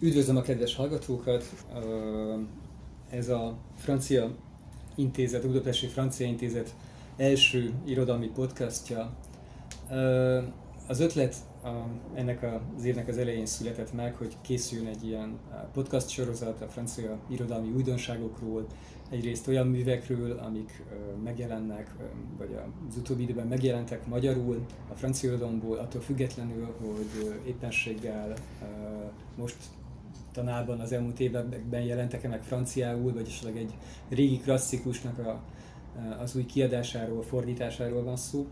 Üdvözlöm a kedves hallgatókat! Ez a Francia Intézet, a Budapesti Francia Intézet első irodalmi podcastja. Az ötlet ennek az évnek az elején született meg, hogy készüljön egy ilyen podcast sorozat a francia irodalmi újdonságokról, egyrészt olyan művekről, amik megjelennek, vagy az utóbbi időben megjelentek magyarul, a francia irodalomból, attól függetlenül, hogy éppenséggel most tanában az elmúlt években jelentek-e meg franciául, vagy esetleg egy régi klasszikusnak a, az új kiadásáról, fordításáról van szó.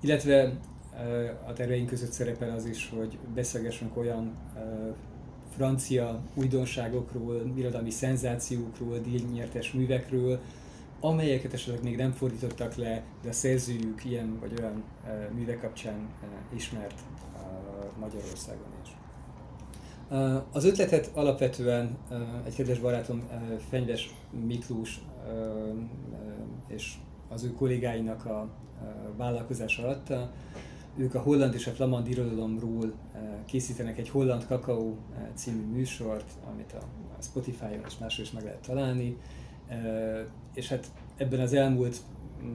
Illetve a terveink között szerepel az is, hogy beszélgessünk olyan francia újdonságokról, irodalmi szenzációkról, díjnyertes művekről, amelyeket esetleg még nem fordítottak le, de a szerzőjük ilyen vagy olyan művek kapcsán ismert Magyarországon is. Az ötletet alapvetően egy kedves barátom Fenyves Miklós és az ő kollégáinak a vállalkozás alatt. Ők a holland és a flamand irodalomról készítenek egy Holland Kakaó című műsort, amit a Spotify-on és máshol is meg lehet találni. És hát ebben az elmúlt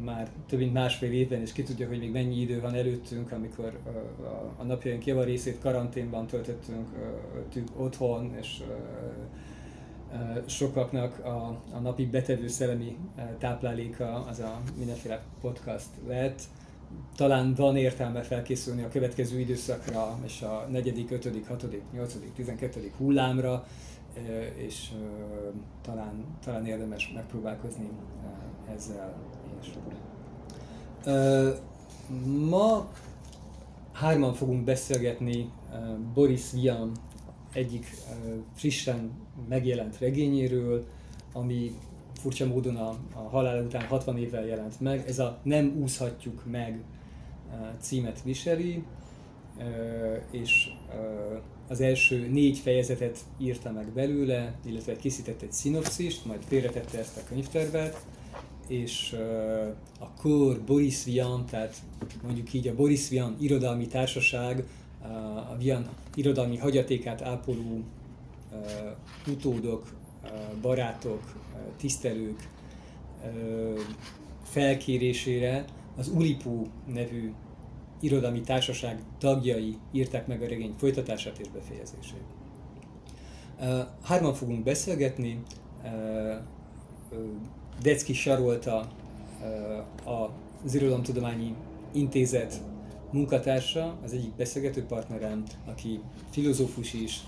már több mint másfél évben, és ki tudja, hogy még mennyi idő van előttünk, amikor a napjaink java részét karanténban töltöttünk otthon, és sokaknak a, a napi betevő szellemi tápláléka az a mindenféle podcast lett. Talán van értelme felkészülni a következő időszakra, és a negyedik, ötödik, hatodik, nyolcadik, tizenkettedik hullámra, és talán, talán érdemes megpróbálkozni ezzel. Ma hárman fogunk beszélgetni Boris Vian egyik frissen megjelent regényéről, ami furcsa módon a, a halál után 60 évvel jelent meg. Ez a Nem úszhatjuk meg címet viseli, és az első négy fejezetet írta meg belőle, illetve készített egy szinopszist, majd félretette ezt a könyvtervet, és uh, akkor Boris Vian, tehát mondjuk így a Boris Vian irodalmi társaság, a Vian irodalmi hagyatékát ápoló utódok, barátok, tisztelők felkérésére az Ulipu nevű irodalmi társaság tagjai írták meg a regény folytatását és befejezését. Hárman fogunk beszélgetni, Decki Sarolta az Irodalomtudományi Intézet munkatársa, az egyik beszélgető partnerem, aki filozófus is,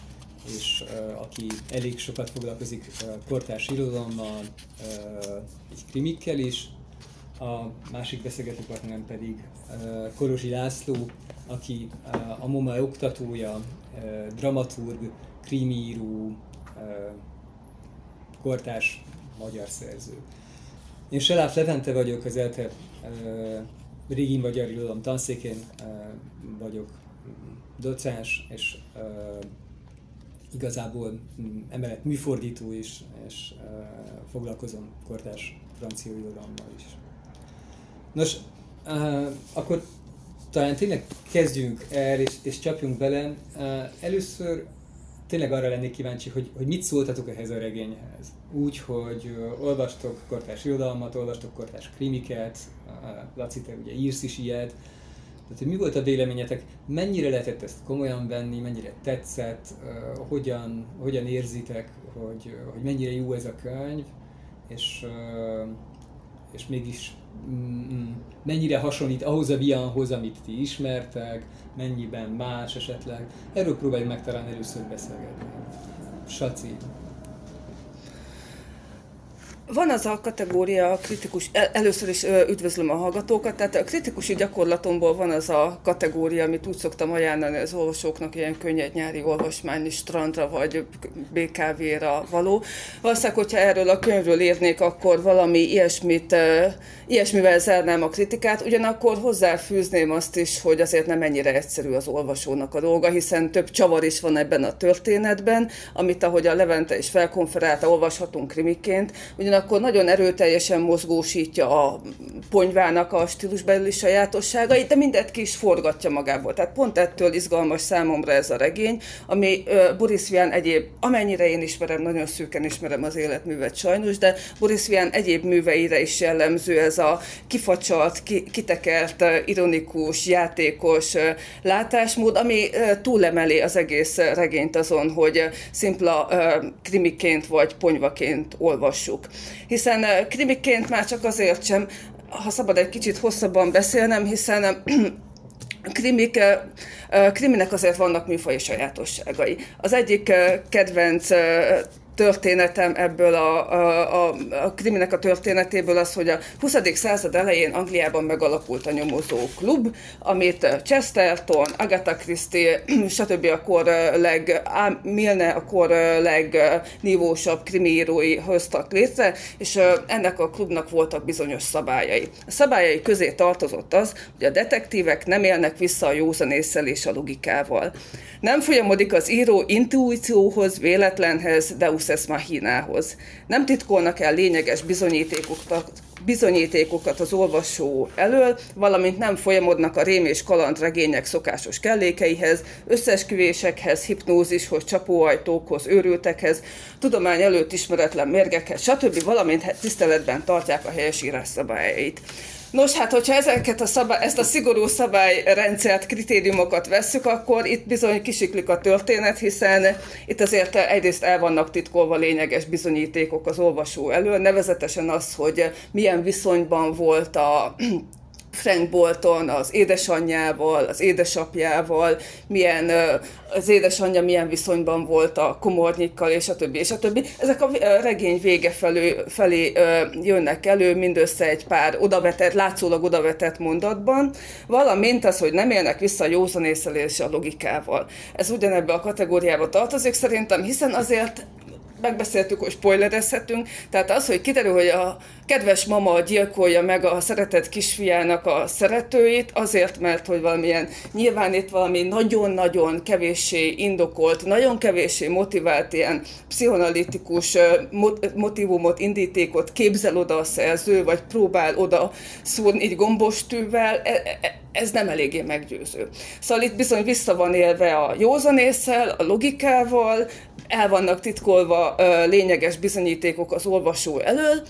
és aki elég sokat foglalkozik kortárs irodalommal, egy krimikkel is. A másik beszélgető partnerem pedig uh, Korozsi László, aki a MOMA oktatója, dramaturg, krimíró, kortárs magyar szerző. Én Seláf Levente vagyok, az ELTE régi magyar irodalom tanszékén vagyok docens, és igazából emellett műfordító is, és foglalkozom kortás francia irodalommal is. Nos, akkor talán tényleg kezdjünk el, és, és csapjunk bele. Először tényleg arra lennék kíváncsi, hogy, hogy mit szóltatok ehhez a regényhez. Úgy, hogy olvastok kortás irodalmat, olvastok kortás krimiket, Laci, te ugye írsz is ilyet, tehát, hogy mi volt a véleményetek, mennyire lehetett ezt komolyan venni, mennyire tetszett, hogyan, hogyan érzitek, hogy, hogy mennyire jó ez a könyv, és, és mégis mennyire hasonlít ahhoz a Vianhoz, amit ti ismertek, mennyiben más esetleg. Erről próbáljuk meg talán először beszélgetni. Saci, van az a kategória a kritikus, először is üdvözlöm a hallgatókat, tehát a kritikusi gyakorlatomból van az a kategória, amit úgy szoktam ajánlani az olvasóknak, ilyen könnyed nyári olvasmány, strandra vagy BKV-ra való. Valószínűleg, hogyha erről a könyvről írnék, akkor valami ilyesmit, ilyesmivel zárnám a kritikát, ugyanakkor hozzáfűzném azt is, hogy azért nem ennyire egyszerű az olvasónak a dolga, hiszen több csavar is van ebben a történetben, amit ahogy a Levente is felkonferálta, olvashatunk krimiként, ugyanakkor ugyanakkor nagyon erőteljesen mozgósítja a ponyvának a stílusbeli sajátosságait, de mindet ki is forgatja magából. Tehát pont ettől izgalmas számomra ez a regény, ami uh, Boris Vian egyéb, amennyire én ismerem, nagyon szűken ismerem az életművet sajnos, de Boris Vian egyéb műveire is jellemző ez a kifacsalt, ki, kitekert, ironikus, játékos látásmód, ami túlemeli az egész regényt azon, hogy szimpla krimiként vagy ponyvaként olvassuk. Hiszen krimiként már csak azért sem, ha szabad egy kicsit hosszabban beszélnem, hiszen krimik, kriminek azért vannak műfai sajátosságai. Az egyik kedvenc történetem ebből a, a, a, a kriminek a történetéből az, hogy a 20. század elején Angliában megalakult a nyomozó klub, amit Chesterton, Agatha Christie, stb. a kor leg, Milne a kor legnívósabb krimiírói hoztak létre, és ennek a klubnak voltak bizonyos szabályai. A szabályai közé tartozott az, hogy a detektívek nem élnek vissza a józanésszel és a logikával. Nem folyamodik az író intuícióhoz, véletlenhez, deus ex machinához. Nem titkolnak el lényeges bizonyítékokat, bizonyítékokat az olvasó elől, valamint nem folyamodnak a rém és kalandregények szokásos kellékeihez, összesküvésekhez, hipnózishoz, csapóajtókhoz, őrültekhez, tudomány előtt ismeretlen mérgekhez, stb. valamint tiszteletben tartják a helyesírás szabályait. Nos, hát hogyha ezeket a szabály, ezt a szigorú szabályrendszert, kritériumokat vesszük, akkor itt bizony kisiklik a történet, hiszen itt azért egyrészt el vannak titkolva lényeges bizonyítékok az olvasó elől, nevezetesen az, hogy milyen viszonyban volt a Frank Bolton az édesanyjával, az édesapjával, milyen az édesanyja milyen viszonyban volt a komornyikkal, és a többi, és a többi. Ezek a regény vége felé, felé jönnek elő, mindössze egy pár odavetett, látszólag odavetett mondatban, valamint az, hogy nem élnek vissza a józanésszel és a logikával. Ez ugyanebbe a kategóriába tartozik szerintem, hiszen azért megbeszéltük, hogy spoilerezhetünk, tehát az, hogy kiderül, hogy a kedves mama gyilkolja meg a szeretett kisfiának a szeretőit, azért, mert hogy valamilyen, nyilván itt valami nagyon-nagyon kevéssé indokolt, nagyon kevéssé motivált ilyen pszichonalitikus motivumot, indítékot képzel oda a szerző, vagy próbál oda szúrni így gombostűvel, e, e, ez nem eléggé meggyőző. Szóval itt bizony vissza van élve a józanésszel, a logikával, el vannak titkolva lényeges bizonyítékok az olvasó elől,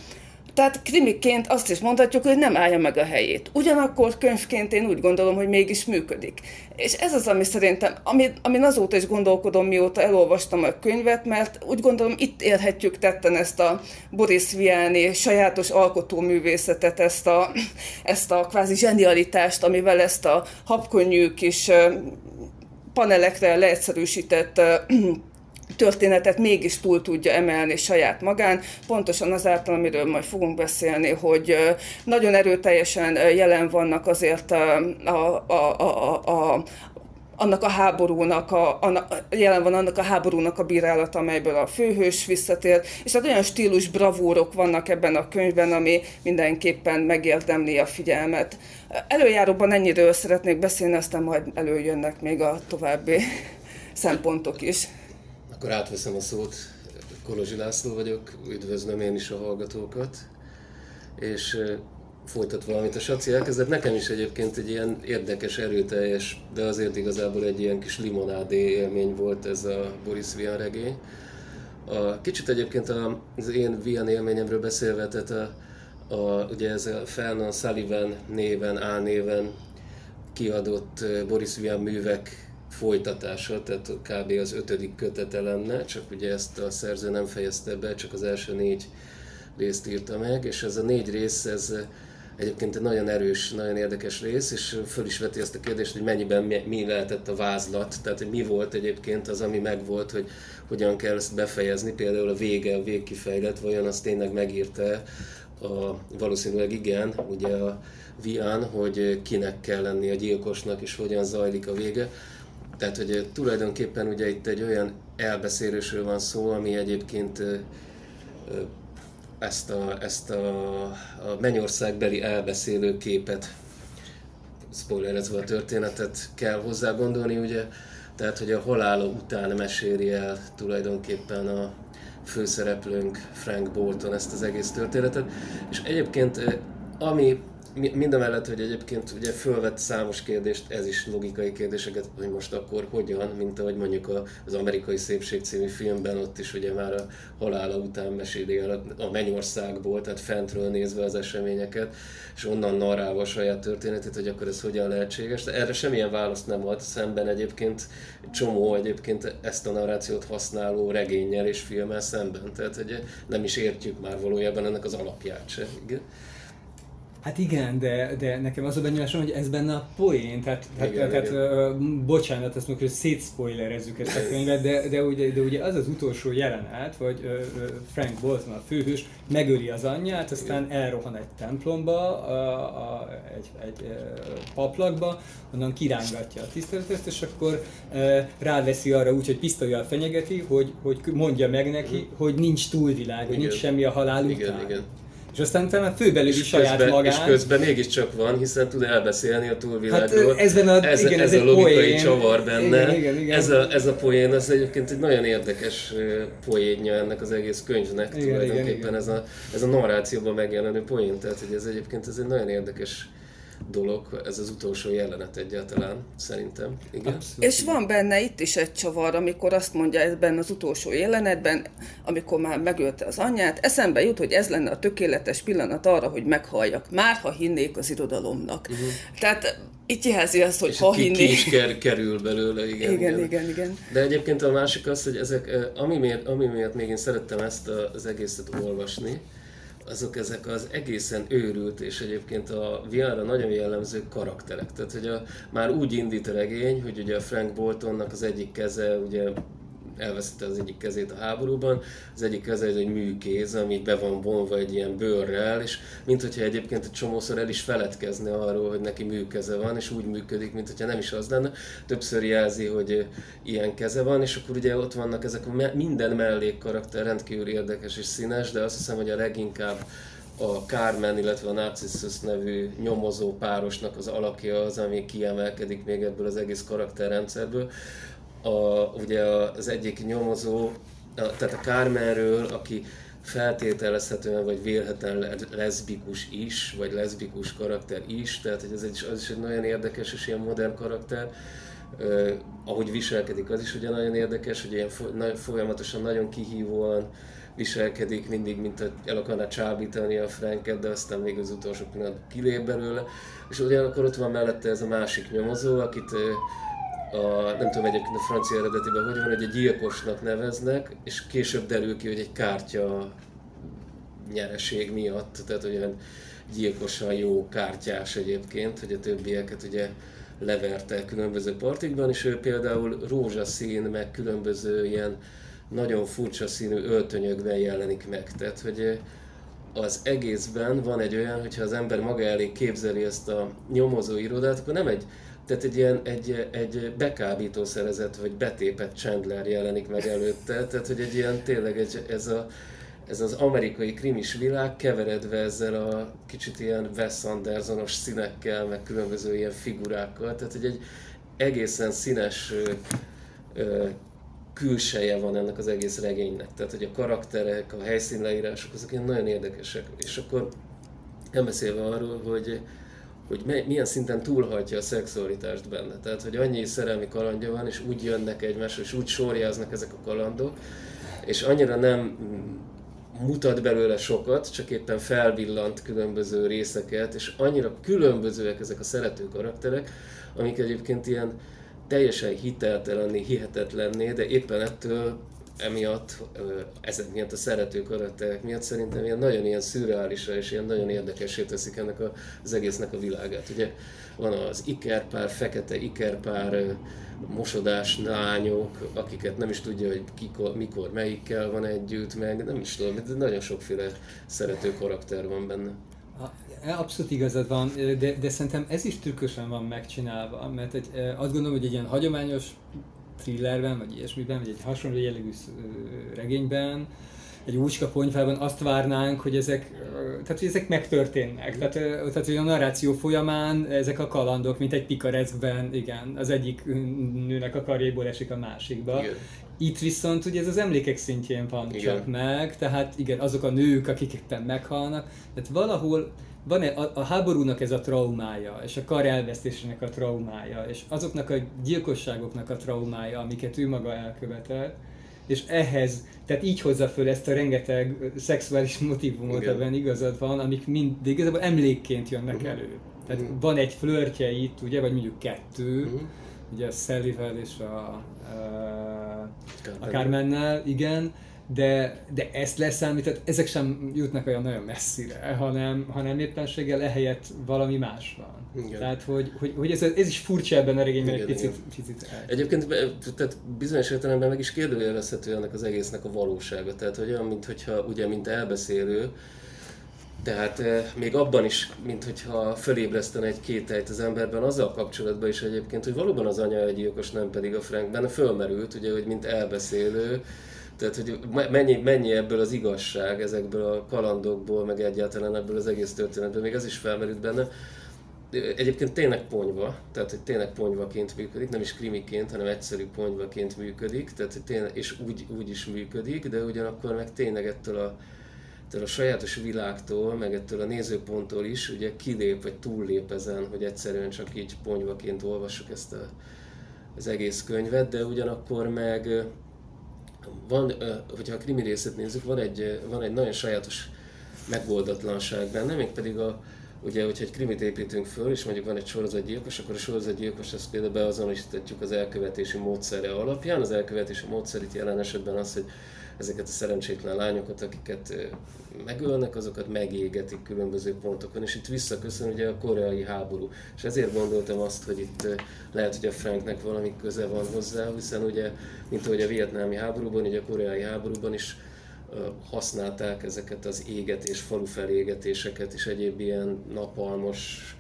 tehát krimiként azt is mondhatjuk, hogy nem állja meg a helyét. Ugyanakkor könyvként én úgy gondolom, hogy mégis működik. És ez az, ami szerintem, ami, amin azóta is gondolkodom, mióta elolvastam a könyvet, mert úgy gondolom, itt élhetjük tetten ezt a Boris Vianney sajátos alkotóművészetet, ezt a, ezt a kvázi zsenialitást, amivel ezt a habkönnyű kis panelekre leegyszerűsített történetet mégis túl tudja emelni saját magán, pontosan azáltal, amiről majd fogunk beszélni, hogy nagyon erőteljesen jelen vannak azért a, a, a, a, a, annak a háborúnak, a, a, jelen van annak a háborúnak a bírálata, amelyből a főhős visszatér, és hát olyan stílus bravúrok vannak ebben a könyvben, ami mindenképpen megérdemli a figyelmet. Előjáróban ennyiről szeretnék beszélni, aztán majd előjönnek még a további szempontok is. Akkor átveszem a szót. Kolozsi László vagyok, üdvözlöm én is a hallgatókat. És folytatva, amit a Saci elkezdett, nekem is egyébként egy ilyen érdekes, erőteljes, de azért igazából egy ilyen kis limonádé élmény volt ez a Boris Vian regény. A, kicsit egyébként az én Vian élményemről beszélve, tehát a, a, ugye ez a Felnan Sullivan néven, A néven kiadott Boris Vian művek folytatása, tehát kb. az ötödik kötete lenne, csak ugye ezt a szerző nem fejezte be, csak az első négy részt írta meg, és ez a négy rész, ez egyébként egy nagyon erős, nagyon érdekes rész, és föl is veti azt a kérdést, hogy mennyiben mi, lehetett a vázlat, tehát hogy mi volt egyébként az, ami megvolt, hogy hogyan kell ezt befejezni, például a vége, a végkifejlet, vajon azt tényleg megírta a, valószínűleg igen, ugye a Vian, hogy kinek kell lenni a gyilkosnak, és hogyan zajlik a vége. Tehát, hogy tulajdonképpen ugye itt egy olyan elbeszélésről van szó, ami egyébként ezt a, ezt a, a mennyországbeli elbeszélő képet, spoilerezve a történetet kell hozzá gondolni, ugye Tehát, hogy a halála után meséli el tulajdonképpen a főszereplőnk Frank Bolton ezt az egész történetet. És egyébként ami mind a mellett, hogy egyébként ugye fölvett számos kérdést, ez is logikai kérdéseket, hogy most akkor hogyan, mint ahogy mondjuk az Amerikai Szépség című filmben ott is ugye már a halála után meséli a mennyországból, tehát fentről nézve az eseményeket, és onnan narrálva a saját történetét, hogy akkor ez hogyan lehetséges. De erre semmilyen választ nem ad, szemben egyébként csomó egyébként ezt a narrációt használó regényel és filmmel szemben. Tehát hogy nem is értjük már valójában ennek az alapját se. Igen. Hát igen, de, de nekem az a benyomásom, hogy ez benne a poén, tehát, igen, tehát, igen. tehát uh, bocsánat, azt mondjuk, hogy szétszpoilerezzük ezt a könyvet, de, de, ugye, de ugye az az utolsó jelenet, hogy uh, Frank Bolton, a főhős, megöli az anyját, aztán igen. elrohan egy templomba, a, a, egy, egy paplakba, onnan kirángatja a tiszteletet, és akkor uh, ráveszi arra úgy, hogy pisztolyjal fenyegeti, hogy, hogy mondja meg neki, mm. hogy nincs túlvilág, hogy nincs semmi a halál igen, után. Igen. És aztán talán főbelüli saját közben, magát. És közben mégiscsak van, hiszen tud elbeszélni a túlvilágról. Hát ez, a, ez, igen, ez, ez a logikai poén. csavar benne. Igen, igen, igen. Ez, a, ez a poén, az egyébként egy nagyon érdekes poénja ennek az egész könyvnek. Igen, tulajdonképpen igen, igen. Ez, a, ez a narrációban megjelenő poén. Tehát, hogy ez egyébként ez egy nagyon érdekes dolog, ez az utolsó jelenet egyáltalán, szerintem. Igen. Abszolút. És van benne itt is egy csavar, amikor azt mondja ebben az utolsó jelenetben, amikor már megölte az anyját, eszembe jut, hogy ez lenne a tökéletes pillanat arra, hogy meghalljak, már ha hinnék az irodalomnak. Uh-huh. Tehát itt jelzi azt, hogy és ha ki, hinnék. Ki is ker, kerül belőle, igen, igen, igen. igen, igen. De egyébként a másik az, hogy ezek, ami miatt, ami miatt még én szerettem ezt az egészet olvasni, azok ezek az egészen őrült, és egyébként a VR-ra nagyon jellemző karakterek. Tehát, hogy a, már úgy indít a regény, hogy ugye a Frank Boltonnak az egyik keze ugye elveszítette az egyik kezét a háborúban, az egyik keze egy műkéz, ami be van vonva egy ilyen bőrrel, és mint hogyha egyébként egy csomószor el is feledkezne arról, hogy neki műkeze van, és úgy működik, mint hogyha nem is az lenne. Többször jelzi, hogy ilyen keze van, és akkor ugye ott vannak ezek a minden mellék karakter rendkívül érdekes és színes, de azt hiszem, hogy a leginkább a Carmen, illetve a Narcissus nevű nyomozó párosnak az alakja az, ami kiemelkedik még ebből az egész karakterrendszerből a, ugye az egyik nyomozó, a, tehát a Carmenről, aki feltételezhetően vagy vélhetően leszbikus is, vagy leszbikus karakter is, tehát hogy ez egy, az is egy nagyon érdekes és ilyen modern karakter. Uh, ahogy viselkedik, az is ugye nagyon érdekes, hogy ilyen folyamatosan nagyon kihívóan viselkedik, mindig, mint hogy el akarná csábítani a Franket, de aztán még az utolsó pillanat kilép belőle. És ugyanakkor ott van mellette ez a másik nyomozó, akit uh, a, nem tudom egyébként a francia eredetiben hogy van, hogy egy gyilkosnak neveznek, és később derül ki, hogy egy kártya nyereség miatt, tehát olyan gyilkosan jó kártyás egyébként, hogy a többieket ugye leverte különböző partikban, és ő például rózsaszín, meg különböző ilyen nagyon furcsa színű öltönyökben jelenik meg. Tehát, hogy az egészben van egy olyan, hogyha az ember maga elé képzeli ezt a nyomozó irodát, akkor nem egy tehát egy ilyen egy, egy bekábító szerezet, vagy betépett Chandler jelenik meg előtte, tehát hogy egy ilyen tényleg egy, ez, a, ez az amerikai krimis világ keveredve ezzel a kicsit ilyen Wes Andersonos színekkel, meg különböző ilyen figurákkal, tehát hogy egy egészen színes ö, ö, külseje van ennek az egész regénynek. Tehát, hogy a karakterek, a helyszínleírások, azok ilyen nagyon érdekesek. És akkor nem beszélve arról, hogy hogy milyen szinten túlhajtja a szexualitást benne. Tehát, hogy annyi szerelmi kalandja van, és úgy jönnek egymásra, és úgy sorjáznak ezek a kalandok, és annyira nem mutat belőle sokat, csak éppen felvillant különböző részeket, és annyira különbözőek ezek a szerető karakterek, amik egyébként ilyen teljesen hiteltelenné, hihetetlenné, de éppen ettől emiatt, ezek miatt a szerető karakterek miatt szerintem ilyen nagyon ilyen szürreálisra és ilyen nagyon érdekesé teszik ennek az egésznek a világát. Ugye van az ikerpár, fekete ikerpár, mosodás lányok, akiket nem is tudja, hogy kikor, mikor, melyikkel van együtt, meg nem is tudom, de nagyon sokféle szerető karakter van benne. Abszolút igazad van, de, de szerintem ez is trükkösen van megcsinálva, mert egy, azt gondolom, hogy egy ilyen hagyományos thrillerben, vagy ilyesmiben, vagy egy hasonló jellegű regényben egy úcska ponyvában azt várnánk, hogy ezek, tehát, hogy ezek megtörténnek. Tehát, tehát hogy a narráció folyamán ezek a kalandok, mint egy pikareszkben, igen, az egyik nőnek a karjéból esik a másikba. Igen. Itt viszont ugye ez az emlékek szintjén van igen. csak meg, tehát igen, azok a nők, akik éppen meghalnak, tehát valahol van -e a, a háborúnak ez a traumája, és a kar elvesztésének a traumája, és azoknak a gyilkosságoknak a traumája, amiket ő maga elkövetett, és ehhez, tehát így hozza föl ezt a rengeteg szexuális motivumot, Igen. ebben igazad van, amik mind, de igazából emlékként jönnek uh-huh. elő. Tehát uh-huh. van egy flörtje itt, ugye, vagy mondjuk kettő, uh-huh. ugye a Szellivel és a, a, a Carmennel, igen, de, de ezt leszámítani, ezek sem jutnak olyan nagyon messzire, hanem, hanem éppenséggel ehelyett valami más van. Igen. Tehát, hogy, hogy, hogy ez, ez is furcsa ebben a regényben egy picit, picit el. Egyébként tehát bizonyos értelemben meg is kérdőjelezhető ennek az egésznek a valósága. Tehát, hogy olyan, mintha ugye, mint elbeszélő, tehát eh, még abban is, mint hogyha fölébresztene egy kételyt az emberben, azzal kapcsolatban is egyébként, hogy valóban az anya egy gyilkos, nem pedig a Frank, benne fölmerült, ugye, hogy mint elbeszélő, tehát, hogy mennyi, mennyi ebből az igazság, ezekből a kalandokból, meg egyáltalán ebből az egész történetből, még az is felmerült benne. Egyébként tényleg ponyva, tehát hogy tényleg ponyvaként működik, nem is krimiként, hanem egyszerű ponyvaként működik, tehát, hogy tényleg, és úgy, úgy is működik, de ugyanakkor meg tényleg ettől a, ettől a sajátos világtól, meg ettől a nézőponttól is ugye kilép, vagy túllép ezen, hogy egyszerűen csak így ponyvaként olvassuk ezt a, az egész könyvet, de ugyanakkor meg van, hogyha a krimi részét nézzük, van egy, van egy nagyon sajátos megoldatlanság benne, mégpedig a, ugye, hogyha egy krimit építünk föl, és mondjuk van egy sorozatgyilkos, akkor a sorozatgyilkos ezt például beazonosítjuk az elkövetési módszere alapján. Az elkövetési módszer itt jelen esetben az, hogy ezeket a szerencsétlen lányokat, akiket megölnek, azokat megégetik különböző pontokon, és itt visszaköszön ugye a koreai háború. És ezért gondoltam azt, hogy itt lehet, hogy a Franknek valami köze van hozzá, hiszen ugye, mint ahogy a vietnámi háborúban, ugye a koreai háborúban is használták ezeket az égetés, falu felégetéseket és egyéb ilyen napalmos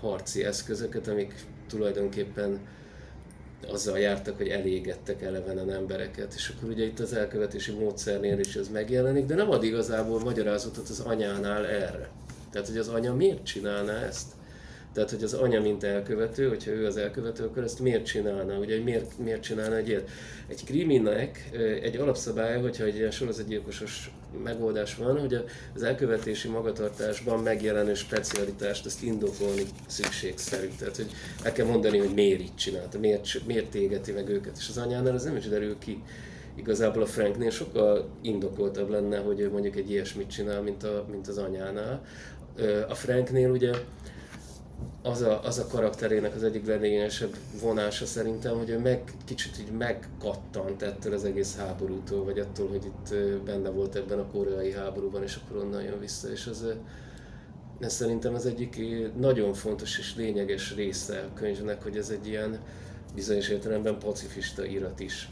harci eszközöket, amik tulajdonképpen azzal jártak, hogy elégettek elevenen embereket, és akkor ugye itt az elkövetési módszernél is ez megjelenik, de nem ad igazából magyarázatot az anyánál erre. Tehát, hogy az anya miért csinálná ezt? Tehát, hogy az anya, mint elkövető, hogyha ő az elkövető, akkor ezt miért csinálna? Ugye, miért, miért csinálna egy ilyet? Egy kriminek egy alapszabálya, hogyha egy ilyen sorozatgyilkosos megoldás van, hogy az elkövetési magatartásban megjelenő specialitást, ezt indokolni szükségszerű. Tehát, hogy el kell mondani, hogy miért így csinálta, miért, miért égeti meg őket. És az anyánál ez nem is derül ki. Igazából a Franknél sokkal indokoltabb lenne, hogy ő mondjuk egy ilyesmit csinál, mint, a, mint az anyánál. A Franknél ugye az a, az a karakterének az egyik leglényesebb vonása szerintem, hogy ő meg, kicsit így megkattant ettől az egész háborútól, vagy attól, hogy itt benne volt ebben a koreai háborúban, és akkor onnan jön vissza, és az, ez szerintem az egyik nagyon fontos és lényeges része a könyvnek, hogy ez egy ilyen bizonyos értelemben pacifista irat is.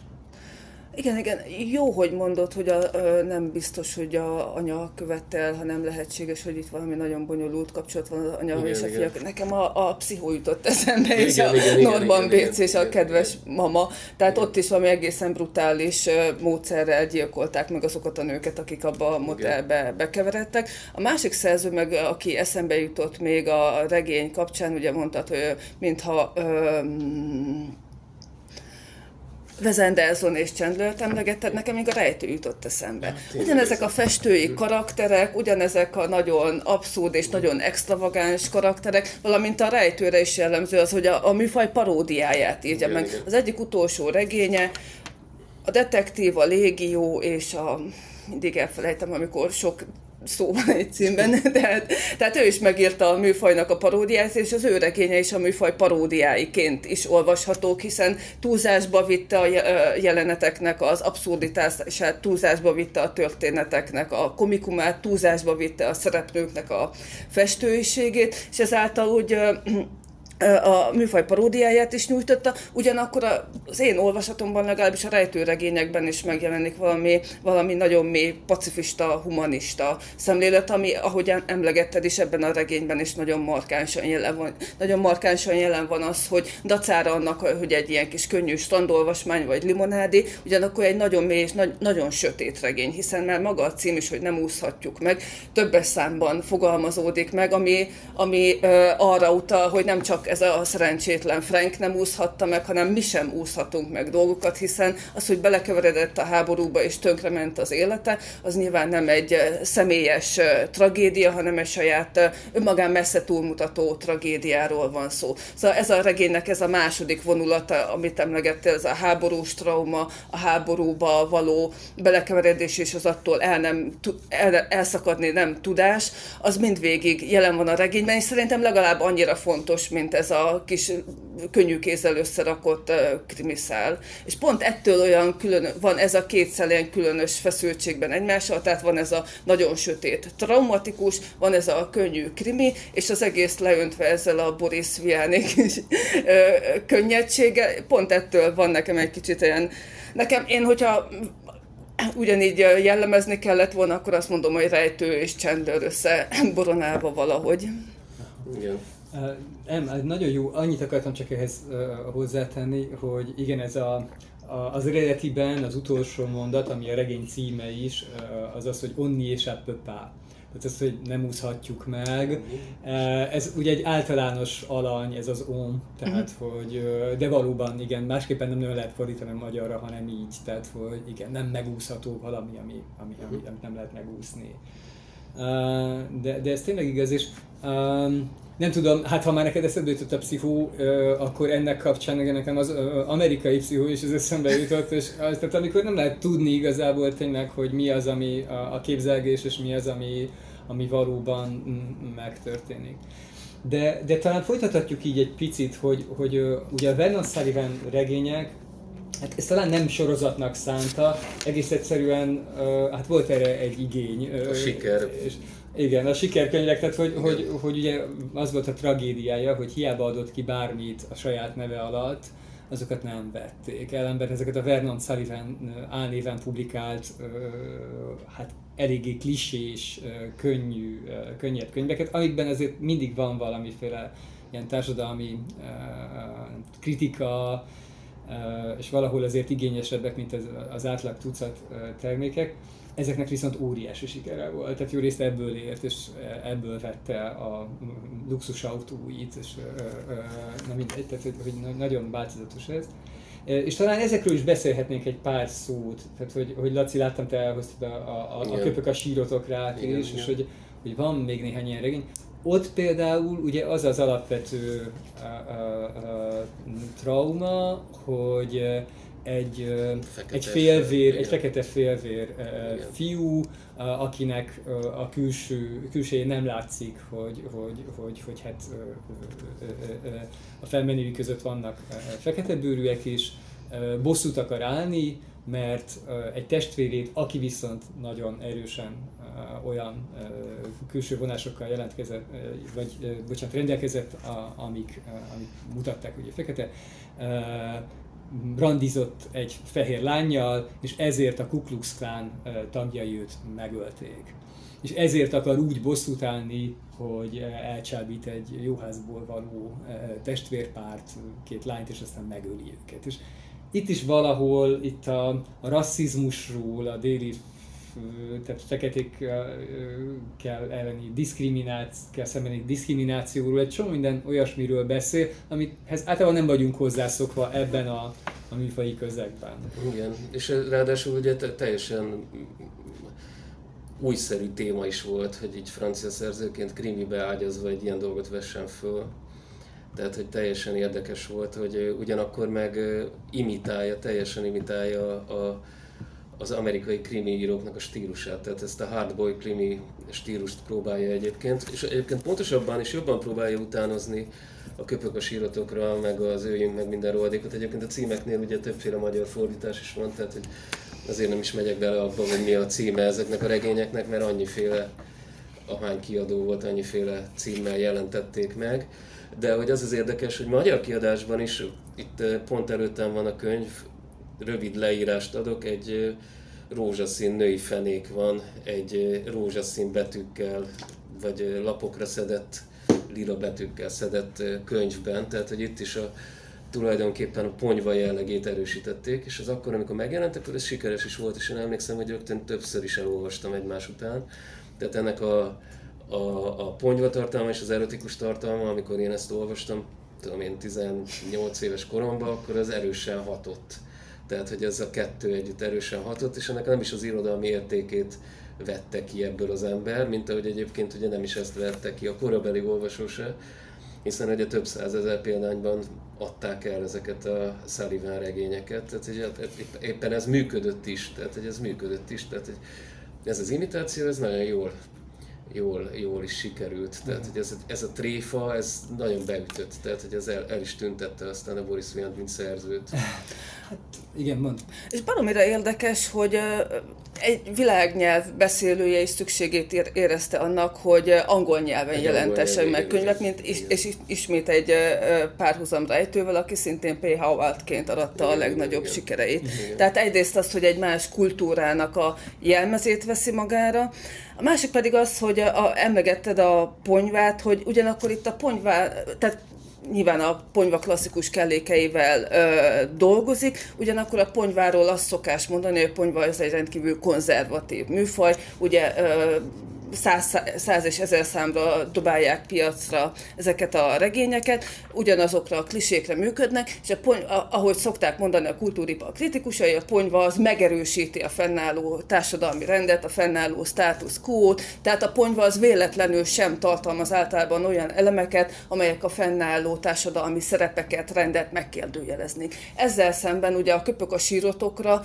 Igen, igen, jó, hogy mondod, hogy a, a, nem biztos, hogy a anya követte el, hanem lehetséges, hogy itt valami nagyon bonyolult kapcsolat van az anya igen, és a fiak. Nekem a, a pszichó jutott eszembe, igen, és igen, a igen, Norman Bates és a kedves igen. mama. Tehát igen. ott is valami egészen brutális módszerrel gyilkolták meg azokat a nőket, akik abba a modellbe bekeveredtek. A másik szerző meg, aki eszembe jutott még a regény kapcsán, ugye mondtad, hogy mintha um, Wes Anderson és Chandler-t emlegetted, nekem még a rejtő jutott eszembe. Ja, ugyanezek a festői karakterek, ugyanezek a nagyon abszurd és nagyon extravagáns karakterek, valamint a rejtőre is jellemző az, hogy a, a műfaj paródiáját írja meg. Az egyik utolsó regénye, a detektív, a légió és a mindig elfelejtem, amikor sok szó van egy címben, tehát, tehát ő is megírta a műfajnak a paródiát, és az ő regénye is a műfaj paródiáiként is olvashatók, hiszen túlzásba vitte a jeleneteknek az abszurditását, túlzásba vitte a történeteknek a komikumát, túlzásba vitte a szereplőknek a festőiségét, és ezáltal úgy a műfaj paródiáját is nyújtotta, ugyanakkor az én olvasatomban legalábbis a rejtőregényekben is megjelenik valami, valami nagyon mély pacifista, humanista szemlélet, ami, ahogy emlegetted is, ebben a regényben is nagyon markánsan jelen van. Nagyon markánsan jelen van az, hogy dacára annak, hogy egy ilyen kis könnyű strandolvasmány vagy limonádi, ugyanakkor egy nagyon mély és nagy, nagyon sötét regény, hiszen már maga a cím is, hogy nem úszhatjuk meg, többes számban fogalmazódik meg, ami, ami ö, arra utal, hogy nem csak ez a szerencsétlen Frank nem úszhatta meg, hanem mi sem úszhatunk meg dolgokat, hiszen az, hogy belekeveredett a háborúba és tönkrement az élete, az nyilván nem egy személyes tragédia, hanem egy saját önmagán messze túlmutató tragédiáról van szó. Szóval ez a regénynek ez a második vonulata, amit emlegettél, ez a háborús trauma, a háborúba való belekeveredés és az attól el nem, el, elszakadni nem tudás, az mindvégig jelen van a regényben, és szerintem legalább annyira fontos, mint ez a kis könnyű kézzel összerakott krimiszál. És pont ettől olyan külön, van ez a két szel ilyen különös feszültségben egymással, tehát van ez a nagyon sötét traumatikus, van ez a könnyű krimi, és az egész leöntve ezzel a Boris Vianney kis könnyedsége. Pont ettől van nekem egy kicsit ilyen, nekem én, hogyha ugyanígy jellemezni kellett volna, akkor azt mondom, hogy rejtő és csendőr össze boronálva valahogy. Igen. Nem, nagyon jó, annyit akartam csak ehhez hozzátenni, hogy igen, ez a, a, az eredetiben az utolsó mondat, ami a regény címe is, az az, hogy onni és a pöpá. Tehát az, hogy nem úszhatjuk meg. Ez ugye egy általános alany, ez az om, tehát uh-huh. hogy, de valóban igen, másképpen nem nagyon lehet fordítani magyarra, hanem így, tehát hogy igen, nem megúszható valami, ami, ami, ami, amit nem lehet megúszni. De, de ez tényleg igaz, és nem tudom, hát ha már neked eszedbe jutott a pszichó, akkor ennek kapcsán nekem az amerikai pszichó is az eszembe jutott, és az, tehát amikor nem lehet tudni igazából tényleg, hogy mi az, ami a, a képzelgés, és mi az, ami, ami valóban megtörténik. De, de talán folytathatjuk így egy picit, hogy, hogy ugye a Vernon Sullivan regények, hát ezt talán nem sorozatnak szánta, egész egyszerűen, hát volt erre egy igény. A siker. És, igen, a sikerkönyvek, tehát hogy, hogy, hogy ugye az volt a tragédiája, hogy hiába adott ki bármit a saját neve alatt, azokat nem vették. Ellenben ezeket a Vernon Sullivan álnéven publikált, hát eléggé klisés, könnyű, könnyebb könyveket, amikben azért mindig van valamiféle ilyen társadalmi kritika, és valahol azért igényesebbek, mint az, az átlag tucat termékek. Ezeknek viszont óriási sikere volt, tehát jó részt ebből ért, és ebből vette a luxusautóit, és na mindegy, tehát hogy nagyon változatos ez. És talán ezekről is beszélhetnénk egy pár szót, tehát hogy, hogy Laci, láttam, te elhoztad a, a, a, a köpök a sírotokrát is, igen. és hogy, hogy van még néhány ilyen regény. Ott például ugye az az alapvető a, a, a, trauma, hogy egy, egy félvér, egy fekete félvér Igen. fiú, akinek a külső, külsője nem látszik, hogy, hogy, hogy, hogy hát a felmenői között vannak fekete bőrűek is, bosszút akar állni, mert egy testvérét, aki viszont nagyon erősen olyan külső vonásokkal jelentkezett, vagy bocsánat, rendelkezett, amik, amik mutatták, hogy fekete, randizott egy fehér lányjal, és ezért a Ku Klux Klan tagjai őt megölték. És ezért akar úgy bosszút állni, hogy elcsábít egy jóházból való testvérpárt, két lányt, és aztán megöli őket. És itt is valahol itt a, a rasszizmusról, a déli tehát feketékkel elleni diszkrimináció, szembeni diszkriminációról, egy csomó minden olyasmiről beszél, amihez általában nem vagyunk hozzászokva ebben a, a műfai közegben. Igen, és ráadásul ugye teljesen újszerű téma is volt, hogy így francia szerzőként krimibe ágyazva egy ilyen dolgot vessen föl. Tehát, hogy teljesen érdekes volt, hogy ugyanakkor meg imitálja, teljesen imitálja a, az amerikai krimi íróknak a stílusát, tehát ezt a hardboy krimi stílust próbálja egyébként, és egyébként pontosabban és jobban próbálja utánozni a köpök a síratokra, meg az őjünk, meg minden rohadékot. Egyébként a címeknél ugye többféle magyar fordítás is van, tehát hogy azért nem is megyek bele abba, hogy mi a címe ezeknek a regényeknek, mert annyiféle ahány kiadó volt, annyiféle címmel jelentették meg. De hogy az az érdekes, hogy magyar kiadásban is, itt pont előttem van a könyv, rövid leírást adok, egy rózsaszín női fenék van, egy rózsaszín betűkkel, vagy lapokra szedett, lila betűkkel szedett könyvben, tehát hogy itt is a tulajdonképpen a ponyva jellegét erősítették, és az akkor, amikor megjelent, akkor ez sikeres is volt, és én emlékszem, hogy rögtön többször is elolvastam egymás után. Tehát ennek a, a, a ponyva tartalma és az erotikus tartalma, amikor én ezt olvastam, tudom én 18 éves koromban, akkor az erősen hatott. Tehát, hogy ez a kettő együtt erősen hatott, és ennek nem is az irodalmi értékét vette ki ebből az ember, mint ahogy egyébként ugye nem is ezt vette ki a korabeli olvasó se, hiszen ugye több százezer példányban adták el ezeket a Sullivan regényeket, tehát hogy hát, hát éppen ez működött is, tehát hogy ez működött is, tehát hogy ez az imitáció, ez nagyon jól jól, jól is sikerült. Tehát, hogy ez, ez a tréfa, ez nagyon beütött, tehát, hogy ez el, el is tüntette aztán a Boris Vian, mint szerzőt. Hát igen, mond. És baromira érdekes, hogy egy világnyelv beszélője is szükségét érezte annak, hogy angol nyelven jelentessen meg könyvet, mint is, és ismét egy párhuzam rejtővel, aki szintén P. Howardként aratta a legnagyobb igen, sikereit. Igen. Tehát egyrészt az, hogy egy más kultúrának a jelmezét veszi magára, a másik pedig az, hogy a, a, emlegetted a ponyvát, hogy ugyanakkor itt a ponyvá, tehát nyilván a ponyva klasszikus kellékeivel ö, dolgozik, ugyanakkor a ponyváról azt szokás mondani, hogy a ponyva ez egy rendkívül konzervatív műfaj, ugye ö, száz, száz és ezer számra dobálják piacra ezeket a regényeket, ugyanazokra a klisékre működnek, és a pony, ahogy szokták mondani a kultúripa kritikusai, a ponyva az megerősíti a fennálló társadalmi rendet, a fennálló status quo tehát a ponyva az véletlenül sem tartalmaz általában olyan elemeket, amelyek a fennálló társadalmi szerepeket, rendet megkérdőjeleznék. Ezzel szemben ugye a köpök a sírotokra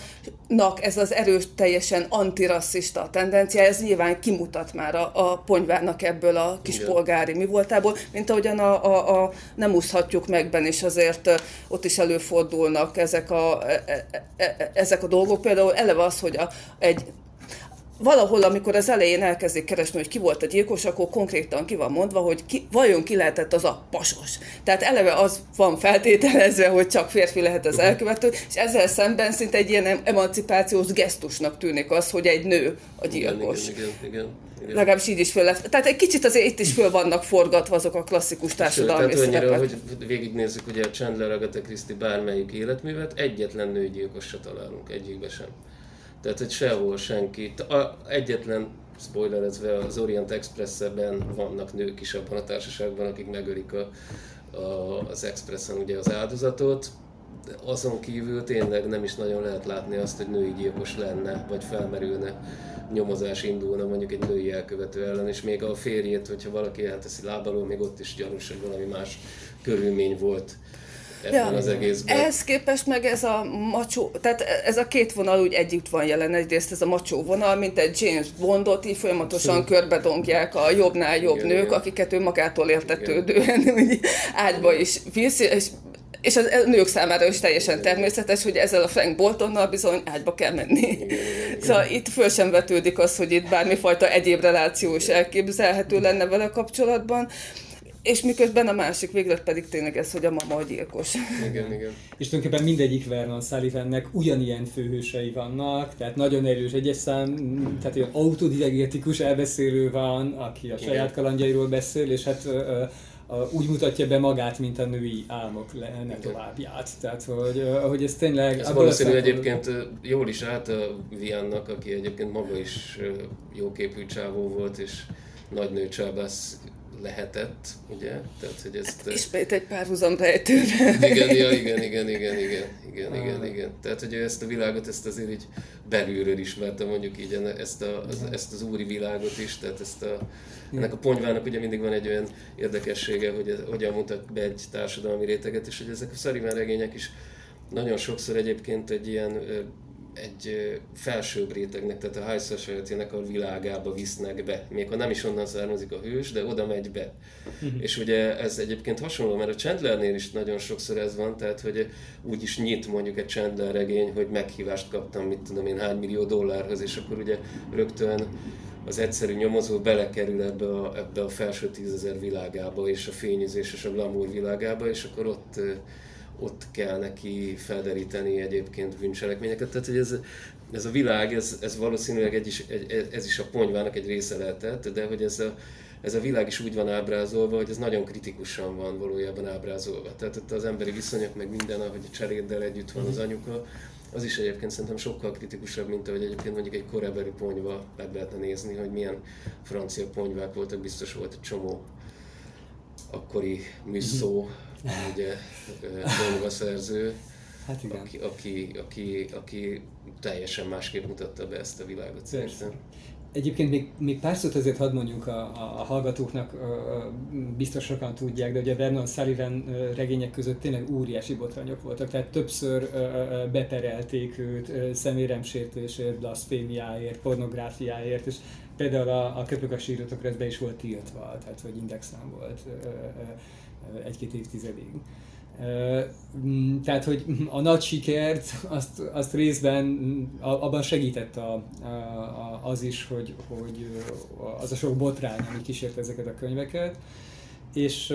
ez az erős, teljesen antirasszista tendencia, ez nyilván kimutat már a, a ponyvának ebből a kis polgári mi voltából, mint ahogyan a, a, a nem úszhatjuk megben is azért ott is előfordulnak ezek a, e, e, e, ezek a dolgok. Például eleve az, hogy a, egy valahol, amikor az elején elkezdik keresni, hogy ki volt a gyilkos, akkor konkrétan ki van mondva, hogy ki, vajon ki lehetett az a pasos. Tehát eleve az van feltételezve, hogy csak férfi lehet az elkövető, és ezzel szemben szinte egy ilyen emancipációs gesztusnak tűnik az, hogy egy nő a gyilkos. Igen, igen, igen, igen. Igen. Legalábbis így is föl lett. Tehát egy kicsit azért itt is föl vannak forgatva azok a klasszikus társadalmi Sőt, tehát annyira, hogy végignézzük ugye a Chandler Agatha Christie bármelyik életművet, egyetlen nőgyilkosra találunk, egyikbe sem. Tehát, hogy sehol senki. A, egyetlen spoilerezve az Orient Express-ben vannak nők is abban a társaságban, akik megölik a, a, az Expressen ugye az áldozatot. De azon kívül tényleg nem is nagyon lehet látni azt, hogy női gyilkos lenne, vagy felmerülne nyomozás indulna mondjuk egy női elkövető ellen, és még a férjét, hogyha valaki elteszi lábalól, még ott is gyanús, hogy valami más körülmény volt ebben ja, az egészben. Ehhez képest meg ez a macsó, tehát ez a két vonal úgy együtt van jelen, egyrészt ez a macsó vonal, mint egy James Bondot, így folyamatosan Abszolút. körbedongják a jobbnál jobb igen, nők, igen. akiket ő magától értetődően úgy ágyba is visz, és és a nők számára is teljesen természetes, hogy ezzel a Frank Boltonnal bizony ágyba kell menni. Szóval itt föl sem vetődik az, hogy itt bármifajta egyéb reláció is elképzelhető lenne vele kapcsolatban. És miközben a másik véglet pedig tényleg ez, hogy a mama a gyilkos. Igen, igen. És tulajdonképpen mindegyik Vernon Sullivannek ugyanilyen főhősei vannak, tehát nagyon erős egyes szám, tehát olyan autodidegetikus elbeszélő van, aki a saját kalandjairól beszél, és hát úgy mutatja be magát, mint a női álmok lenne továbbját. Tehát, hogy, hogy ez tényleg... Ez valószínű egyébként jól is állt a Viannak, aki egyébként maga is jóképű csávó volt, és nagy nő csábász lehetett, ugye? Tehát, hogy ezt... Ismét egy párhuzam rejtőre. Igen, ja, igen, igen, igen, igen, igen, igen, igen. Tehát, hogy ezt a világot, ezt azért így belülről ismerte, mondjuk így ezt, a, az, ezt az úri világot is, tehát ezt a, ennek a ponyvának ugye mindig van egy olyan érdekessége, hogy ez, hogyan mutat be egy társadalmi réteget, és hogy ezek a Szarivan regények is nagyon sokszor egyébként egy ilyen egy felsőbb rétegnek, tehát a High Society-nek a világába visznek be. Még ha nem is onnan származik a hős, de oda megy be. Uh-huh. És ugye ez egyébként hasonló, mert a Chandlernél is nagyon sokszor ez van, tehát hogy úgy is nyit mondjuk egy Chandler regény, hogy meghívást kaptam, mit tudom én, hány millió dollárhoz, és akkor ugye rögtön az egyszerű nyomozó belekerül ebbe a, ebbe a felső tízezer világába, és a fényezés és a glamour világába, és akkor ott ott kell neki felderíteni egyébként bűncselekményeket. Tehát, hogy ez, ez a világ, ez, ez valószínűleg egy is, egy, ez is a ponyvának egy része lehetett, de hogy ez a, ez a világ is úgy van ábrázolva, hogy ez nagyon kritikusan van valójában ábrázolva. Tehát ott az emberi viszonyok, meg minden, ahogy a cseréddel együtt van az mhm. anyuka, az is egyébként szerintem sokkal kritikusabb, mint ahogy egyébként mondjuk egy korábbi ponyva meg lehetne nézni, hogy milyen francia ponyvák voltak, biztos volt egy csomó akkori műszó, ugye szerző, hát igen. Aki, aki, aki, aki teljesen másképp mutatta be ezt a világot szerintem. Egyébként még, még pár szót azért hadd mondjuk a, a, a hallgatóknak, biztos sokan tudják, de ugye Vernon Sullivan regények között tényleg óriási botrányok voltak, tehát többször beperelték őt személyemsértésért, blasfémiáért, pornográfiáért, és például a, a köpök a síratokra ez be is volt tiltva, tehát hogy indexem volt egy-két évtizedig. Tehát, hogy a nagy sikert, azt, azt részben abban segített a, a, az is, hogy, hogy az a sok botrány, ami kísért ezeket a könyveket. És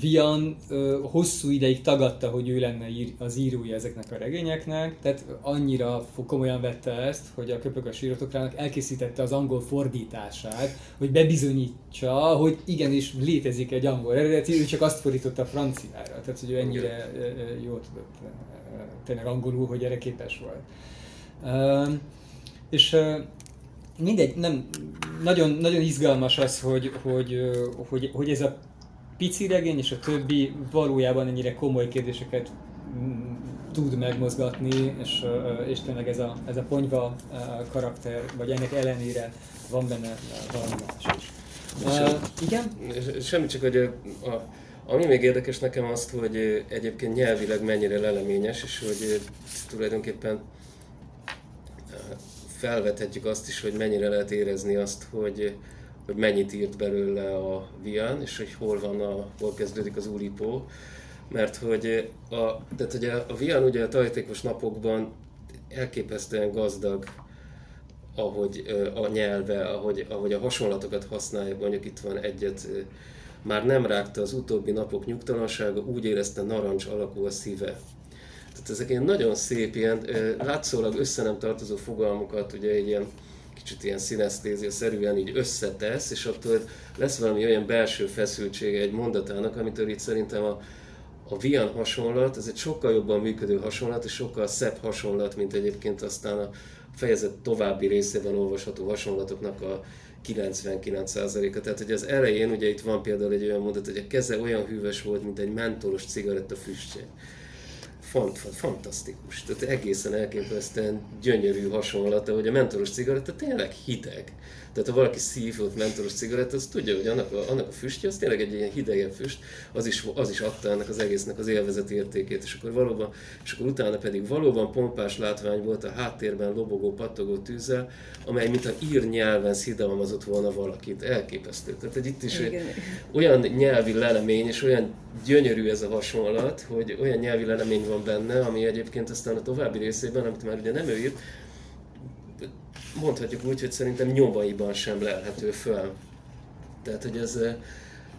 Vian ö, hosszú ideig tagadta, hogy ő lenne ír, az írója ezeknek a regényeknek, tehát annyira komolyan vette ezt, hogy a Köpök a síratokrának elkészítette az angol fordítását, hogy bebizonyítsa, hogy igenis létezik egy angol eredeti, ő csak azt fordította a franciára, tehát hogy ő ennyire jól tudott tényleg angolul, hogy erre képes volt. És mindegy, nem, nagyon, nagyon izgalmas az, hogy, hogy, hogy, hogy ez a pici regény, és a többi valójában ennyire komoly kérdéseket tud megmozgatni, és, és tényleg ez a, ez a ponyva karakter, vagy ennek ellenére van benne valami más is. Uh, igen? Semmi csak, hogy a, a, ami még érdekes nekem azt, hogy egyébként nyelvileg mennyire leleményes, és hogy tulajdonképpen felvethetjük azt is, hogy mennyire lehet érezni azt, hogy hogy mennyit írt belőle a Vian, és hogy hol van a, hol kezdődik az Ulipó. Mert hogy a, tehát ugye a Vian ugye a tajtékos napokban elképesztően gazdag ahogy a nyelve, ahogy, ahogy a hasonlatokat használja, mondjuk itt van egyet, már nem rágta az utóbbi napok nyugtalansága, úgy érezte narancs alakú a szíve. Tehát ezek ilyen nagyon szép, ilyen látszólag össze nem tartozó fogalmukat, ugye ilyen kicsit ilyen szerűen így összetesz, és attól lesz valami olyan belső feszültsége egy mondatának, amitől itt szerintem a, a Vian hasonlat, ez egy sokkal jobban működő hasonlat, és sokkal szebb hasonlat, mint egyébként aztán a fejezet további részében olvasható hasonlatoknak a 99%-a. Tehát, hogy az elején ugye itt van például egy olyan mondat, hogy a keze olyan hűvös volt, mint egy mentolos cigaretta füstje fant, fantasztikus. Tehát egészen elképesztően gyönyörű hasonlata, hogy a mentoros cigaretta tényleg hideg. Tehát ha valaki szív ott mentoros cigaretta, az tudja, hogy annak a, annak a füstje, az tényleg egy ilyen hidegebb füst, az is, az is adta ennek az egésznek az élvezeti értékét, és akkor valóban, és akkor utána pedig valóban pompás látvány volt a háttérben lobogó, pattogó tűzzel, amely mint a ír nyelven szidalmazott volna valakit. Elképesztő. Tehát egy itt is egy olyan nyelvi lelemény, és olyan gyönyörű ez a hasonlat, hogy olyan nyelvi lelemény van benne, ami egyébként aztán a további részében, amit már ugye nem ő írt, mondhatjuk úgy, hogy szerintem nyomaiban sem lelhető föl. Tehát, hogy ez,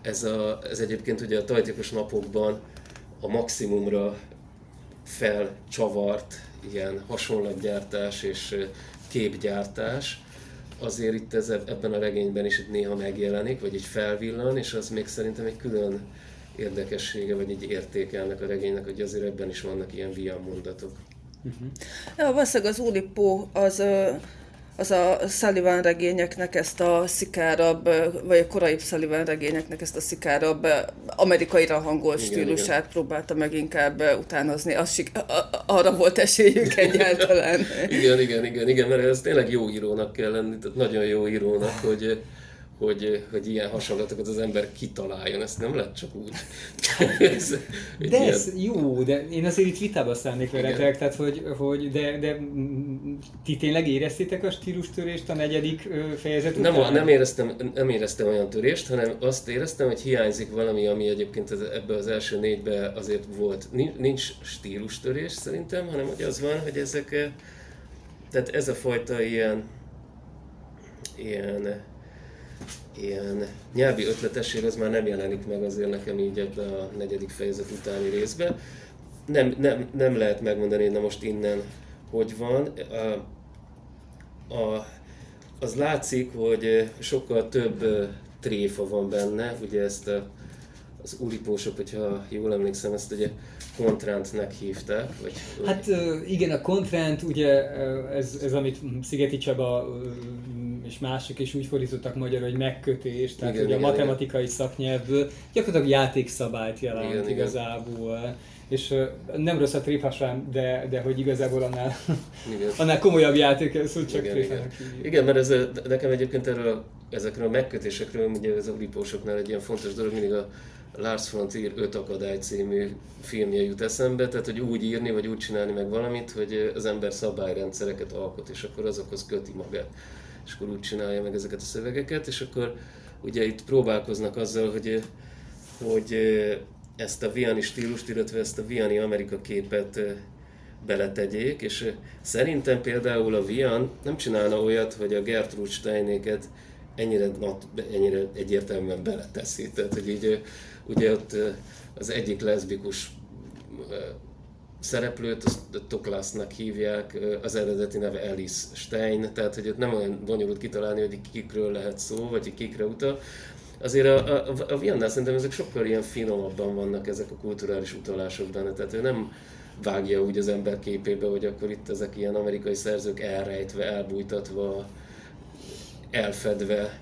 ez, a, ez egyébként ugye a tajtékos napokban a maximumra felcsavart ilyen hasonlatgyártás és képgyártás, azért itt ez, ebben a regényben is itt néha megjelenik, vagy így felvillan, és az még szerintem egy külön érdekessége, vagy egy értéke ennek a regénynek, hogy azért ebben is vannak ilyen vian mondatok. Uh-huh. Ja, valószínűleg az Úlipó az az a Sullivan regényeknek ezt a szikárabb, vagy a korai Sullivan regényeknek ezt a szikárabb, amerikaira hangolt igen, stílusát igen. próbálta meg inkább utánozni. Az, arra volt esélyük egyáltalán. igen, igen, igen, igen, mert ez tényleg jó írónak kell lenni, tehát nagyon jó írónak, hogy, hogy, hogy ilyen hasonlatokat az ember kitaláljon, ezt nem lehet csak úgy. ez, de ez ilyen... jó, de én azért itt vitába szállnék veletek, tehát hogy, hogy de, de ti tényleg éreztétek a stílustörést a negyedik fejezet után? Nem, nem, éreztem, nem éreztem olyan törést, hanem azt éreztem, hogy hiányzik valami, ami egyébként ebbe az első négybe azért volt. Nincs stílustörés szerintem, hanem hogy az van, hogy ezek, tehát ez a fajta ilyen, ilyen ilyen nyelvi ötletesség az már nem jelenik meg azért nekem így ebbe a negyedik fejezet utáni részbe. Nem, nem, nem lehet megmondani, na most innen hogy van. A, a, az látszik, hogy sokkal több tréfa van benne, ugye ezt a, az úripósok, hogyha jól emlékszem, ezt ugye kontrántnek hívták. Vagy, hát igen, a kontránt, ugye ez, ez amit Szigeti Csaba és mások is úgy fordítottak magyarul, hogy megkötés, tehát igen, hogy igen, a matematikai igen. szaknyelvből gyakorlatilag játékszabályt jelent igen, igazából. Igen. És nem rossz a tréfasám, de, de hogy igazából annál, igen. annál komolyabb játék, ez úgy csak igen, igen. igen, mert ez, nekem egyébként erről, ezekről a megkötésekről, ugye az Uripósoknál egy ilyen fontos dolog, mindig a Lars von Trier Öt akadály című filmje jut eszembe, tehát hogy úgy írni, vagy úgy csinálni meg valamit, hogy az ember szabályrendszereket alkot, és akkor azokhoz köti magát és akkor úgy csinálja meg ezeket a szövegeket, és akkor ugye itt próbálkoznak azzal, hogy, hogy ezt a Viani stílust, illetve ezt a Viani Amerika képet beletegyék, és szerintem például a Vian nem csinálna olyat, hogy a Gertrude Steinéket ennyire, ennyire egyértelműen beleteszi. Tehát, hogy így ugye ott az egyik leszbikus szereplőt, azt Toklásznak hívják, az eredeti neve Alice Stein, tehát hogy ott nem olyan bonyolult kitalálni, hogy kikről lehet szó, vagy kikre utal. Azért a, a, a Viannál szerintem ezek sokkal ilyen finomabban vannak ezek a kulturális utalások benne, tehát ő nem vágja úgy az ember képébe, hogy akkor itt ezek ilyen amerikai szerzők elrejtve, elbújtatva, elfedve.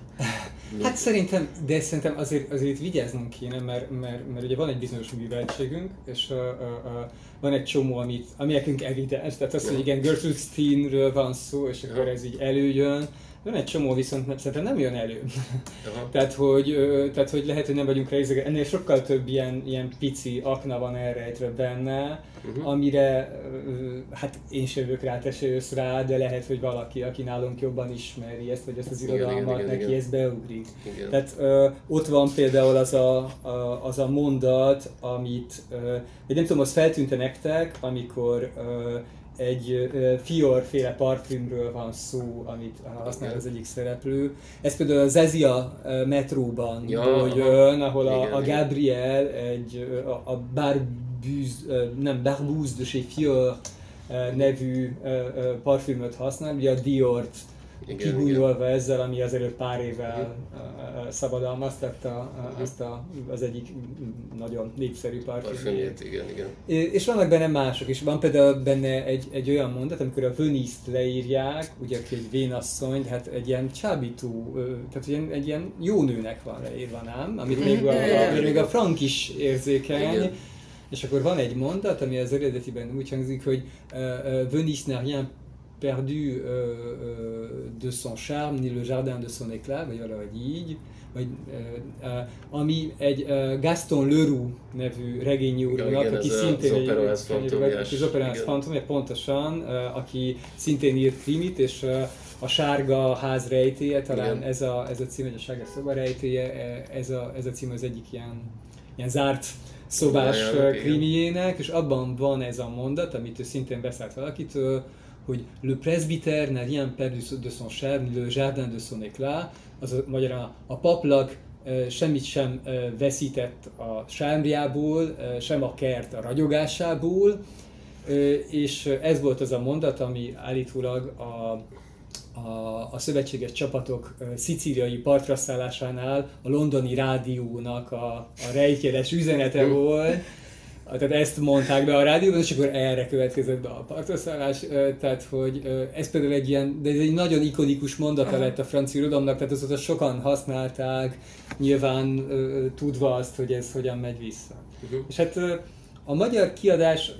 Hát szerintem, de szerintem azért, azért itt vigyáznunk kéne, mert, mert, mert ugye van egy bizonyos műveltségünk, és a, a, a, van egy csomó, amit, ami nekünk evidens, tehát az, hogy igen, Gertrude Steinről van szó, és akkor ez így előjön, van egy csomó, viszont szerintem nem jön elő. tehát, hogy, tehát, hogy lehet, hogy nem vagyunk rá ennél sokkal több ilyen, ilyen pici akna van elrejtve benne, uh-huh. amire hát én sem jövök rá, te se jössz rá, de lehet, hogy valaki, aki nálunk jobban ismeri ezt, vagy ezt az irodalmat, igen, igen, neki igen. ez beugrik. Igen. Tehát ö, ott van például az a, a, az a mondat, amit, ö, nem tudom, az feltűnte nektek, amikor ö, egy fiorféle parfümről van szó, amit használ az egyik szereplő. Ez például az Ezia metróban ja, jön, ahol a, igen, a Gabriel egy a, a Barbuse, nem Barbuse de chez Fior nevű parfümöt használ, ugye a Diort kigújolva ezzel, ami azért pár évvel uh, szabadalmaztatta uh, azt a, az egyik nagyon népszerű parfümjét. igen, igen. És vannak benne mások is. Van például benne egy, egy olyan mondat, amikor a Venice-t leírják, ugye aki egy vénasszony, hát egy ilyen csábító, tehát egy, egy ilyen jó nőnek van leírva, nem? Amit még a, a, még a Frank is érzékeny. Igen. És akkor van egy mondat, ami az eredetiben úgy hangzik, hogy uh, uh, n'a rien perdu euh, euh, de son charme, ni le jardin de son éclat, vagy valahogy így, vagy, ami egy uh, Gaston Leroux nevű regényírónak, aki szintén egy, az Operáns Fantomja, pontosan, aki szintén írt krimit, és a sárga ház rejtéje, talán ez a, ez a cím, vagy a sárga szoba rejtéje, ez a, ez a cím az egyik ilyen, ilyen zárt szobás krimiének, és abban van ez a mondat, amit ő szintén beszállt valakitől, hogy le presbyter n'a rien perdu de son charme, le jardin de son éclat, az magyarán a paplag semmit sem veszített a sármjából, sem a kert a ragyogásából, és ez volt az a mondat, ami állítólag a, a, a szövetséges csapatok szicíliai partraszállásánál a londoni rádiónak a, a rejtjeles üzenete volt, tehát ezt mondták be a rádióban, és akkor erre következett be a partoszállás, tehát hogy ez például egy ilyen, de ez egy nagyon ikonikus mondata lett a francia irodalomnak, tehát azóta sokan használták, nyilván tudva azt, hogy ez hogyan megy vissza. Uh-huh. És hát a magyar kiadás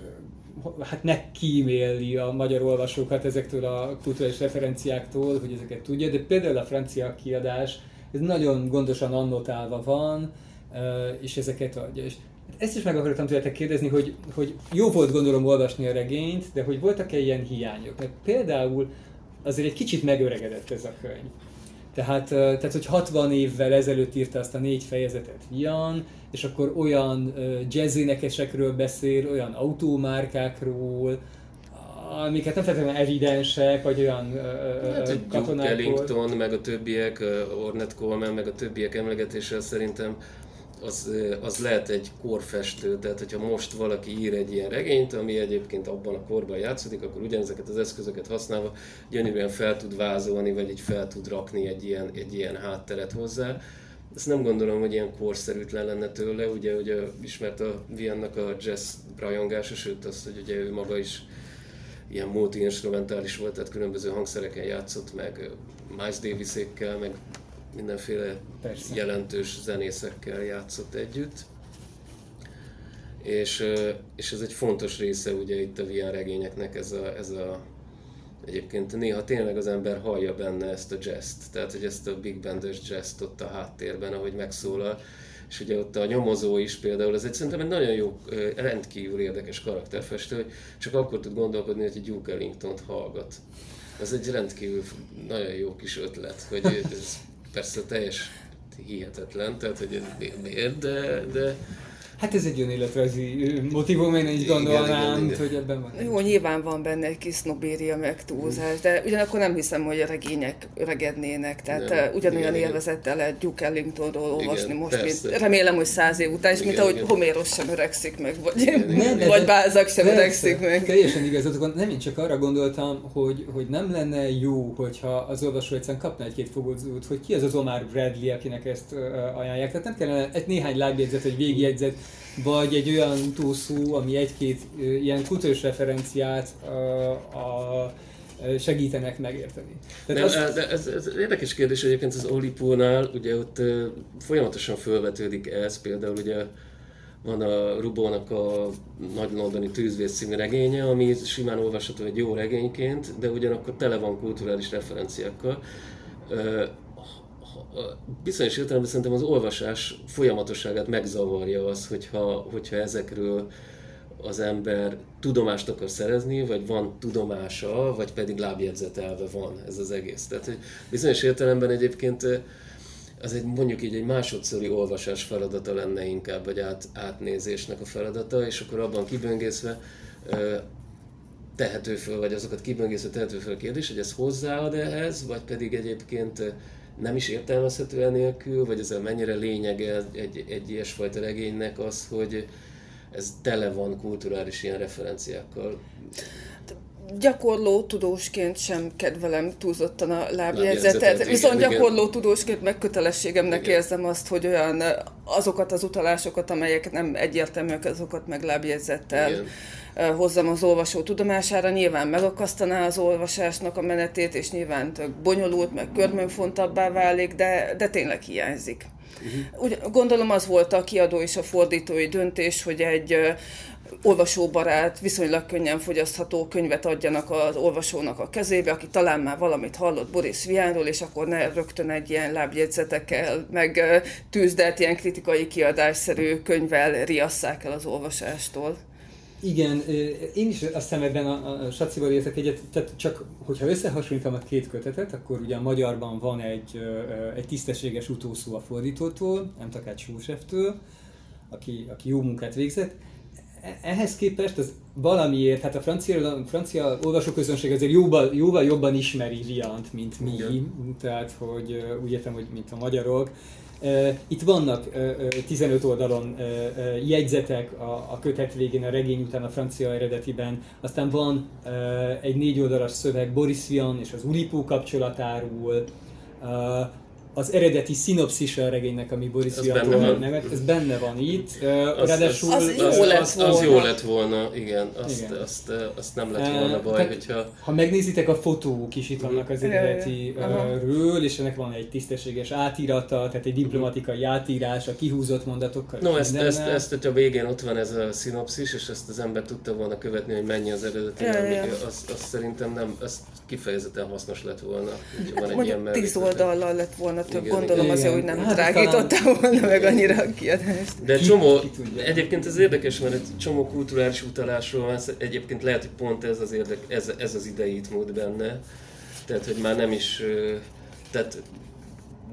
hát megkíméli a magyar olvasókat ezektől a kulturális referenciáktól, hogy ezeket tudja, de például a francia kiadás ez nagyon gondosan annotálva van, és ezeket adja. És ezt is meg akartam tőletek kérdezni, hogy, hogy jó volt gondolom olvasni a regényt, de hogy voltak-e ilyen hiányok? Mert például azért egy kicsit megöregedett ez a könyv. Tehát, tehát, hogy 60 évvel ezelőtt írta azt a négy fejezetet Vian, és akkor olyan jazzénekesekről beszél, olyan autómárkákról, amiket nem feltétlenül evidensek, vagy olyan hát, katonákról. Ellington, meg a többiek, Ornette Coleman, meg a többiek emlegetése szerintem az, az lehet egy korfestő, tehát hogyha most valaki ír egy ilyen regényt, ami egyébként abban a korban játszódik, akkor ugyanezeket az eszközöket használva gyönyörűen fel tud vázolni, vagy így fel tud rakni egy ilyen, egy ilyen hátteret hozzá. Ezt nem gondolom, hogy ilyen korszerűtlen lenne tőle, ugye, ugye ismert a Viennak a jazz rajongása, sőt azt, hogy ugye ő maga is ilyen multi-instrumentális volt, tehát különböző hangszereken játszott, meg Miles Davis-ékkel, meg mindenféle Persze. jelentős zenészekkel játszott együtt. És, és ez egy fontos része ugye itt a VR regényeknek ez a, ez a Egyébként néha tényleg az ember hallja benne ezt a jazzt, tehát hogy ezt a big bandos jazzt ott a háttérben, ahogy megszólal, és ugye ott a nyomozó is például, ez egy szerintem egy nagyon jó, rendkívül érdekes karakterfestő, hogy csak akkor tud gondolkodni, hogy egy Duke Ellington-t hallgat. Ez egy rendkívül nagyon jó kis ötlet, hogy ez persze teljes hihetetlen, tehát hogy miért, de, de Hát ez egy önéletrajzi motivum, én így gondolnám, igen, igen, hogy ebben van. Jó, nyilván van benne egy kis sznobéria meg túlzás, de ugyanakkor nem hiszem, hogy a regények öregednének, tehát nem, ugyanolyan igen, élvezettel lehet Duke Ellingtonról olvasni igen, most, mint remélem, hogy száz év után, és igen, mint ahogy igen. Homéros sem öregszik meg, vagy, nem, vagy Bálzak sem persze, öregszik meg. Teljesen igazatok van, nem én csak arra gondoltam, hogy, hogy nem lenne jó, hogyha az olvasó egyszerűen kapna egy-két fogódzót, hogy ki az az Omar Bradley, akinek ezt ajánlják. Tehát nem kellene egy néhány lábjegyzet, vagy végjegyzet, vagy egy olyan utószó, ami egy-két ilyen kultúrás referenciát a, a segítenek megérteni. Tehát Nem, azt... de ez, ez, érdekes kérdés egyébként az Olipónál, ugye ott folyamatosan felvetődik ez, például ugye van a Rubónak a Nagy Londoni Tűzvész című regénye, ami simán olvasható egy jó regényként, de ugyanakkor tele van kulturális referenciákkal bizonyos értelemben szerintem az olvasás folyamatosságát megzavarja az, hogyha, hogyha ezekről az ember tudomást akar szerezni, vagy van tudomása, vagy pedig lábjegyzetelve van ez az egész. Tehát hogy bizonyos értelemben egyébként az egy mondjuk így egy másodszori olvasás feladata lenne inkább, vagy át, átnézésnek a feladata, és akkor abban kiböngészve tehető föl, vagy azokat kiböngészve tehető föl a kérdés, hogy ez hozzáad ehhez, vagy pedig egyébként nem is értelmezhető enélkül, vagy ez mennyire lényege egy, egy ilyesfajta regénynek az, hogy ez tele van kulturális ilyen referenciákkal. Gyakorló tudósként sem kedvelem túlzottan a lábjegyzetet, viszont igen, gyakorló igen. tudósként meg kötelességemnek igen. érzem azt, hogy olyan azokat az utalásokat, amelyek nem egyértelműek, azokat meg lábjegyzettel igen hozzam az olvasó tudomására, nyilván megakasztaná az olvasásnak a menetét, és nyilván tök bonyolult, meg körmönfontabbá válik, de, de tényleg hiányzik. Uh-huh. Úgy, gondolom az volt a kiadó és a fordítói döntés, hogy egy uh, olvasóbarát, viszonylag könnyen fogyasztható könyvet adjanak az olvasónak a kezébe, aki talán már valamit hallott Boris Vianról, és akkor ne rögtön egy ilyen lábjegyzetekkel, meg tűzdelt ilyen kritikai kiadásszerű könyvvel riasszák el az olvasástól. Igen, én is azt hiszem ebben a, a Sacival értek egyet, tehát csak hogyha összehasonlítom a két kötetet, akkor ugye a magyarban van egy, egy tisztességes utószó a fordítótól, nem Takács aki, aki jó munkát végzett. Ehhez képest az valamiért, hát a francia, a francia olvasóközönség azért jóval, jóval jobban ismeri Viant, mint mi, Igen. tehát hogy úgy értem, hogy mint a magyarok, itt vannak 15 oldalon jegyzetek a kötet végén, a regény után a francia eredetiben, aztán van egy négy oldalas szöveg Boris Vian és az Ulipó kapcsolatáról, az eredeti szinopszis a regénynek, ami Boris Viantól nevet, ez benne van itt. Az, Ráadásul az, az, jó lett az, az, az jó lett volna, igen. Azt, igen. Azt, azt, azt nem lett volna baj, Tehát, hogyha... Ha megnézitek, a fotók is itt vannak az eredetiről, és ennek van egy tisztességes átírata, tehát egy diplomatikai átírás, a kihúzott mondatokkal. No, ezt, ezt, ezt, hogyha a végén ott van ez a szinopszis, és ezt az ember tudta volna követni, hogy mennyi az eredeti, azt, azt szerintem nem, ez kifejezetten hasznos lett volna. Van egy ilyen tíz oldallal lett volna több Igen, gondolom igen. azért úgy nem Hát, drágította volna meg annyira a kiadást. De csomó, egyébként ez érdekes, mert egy csomó kulturális utalásról van, egyébként lehet, hogy pont ez az, érdek, ez, ez az idei mód benne, tehát hogy már nem is, tehát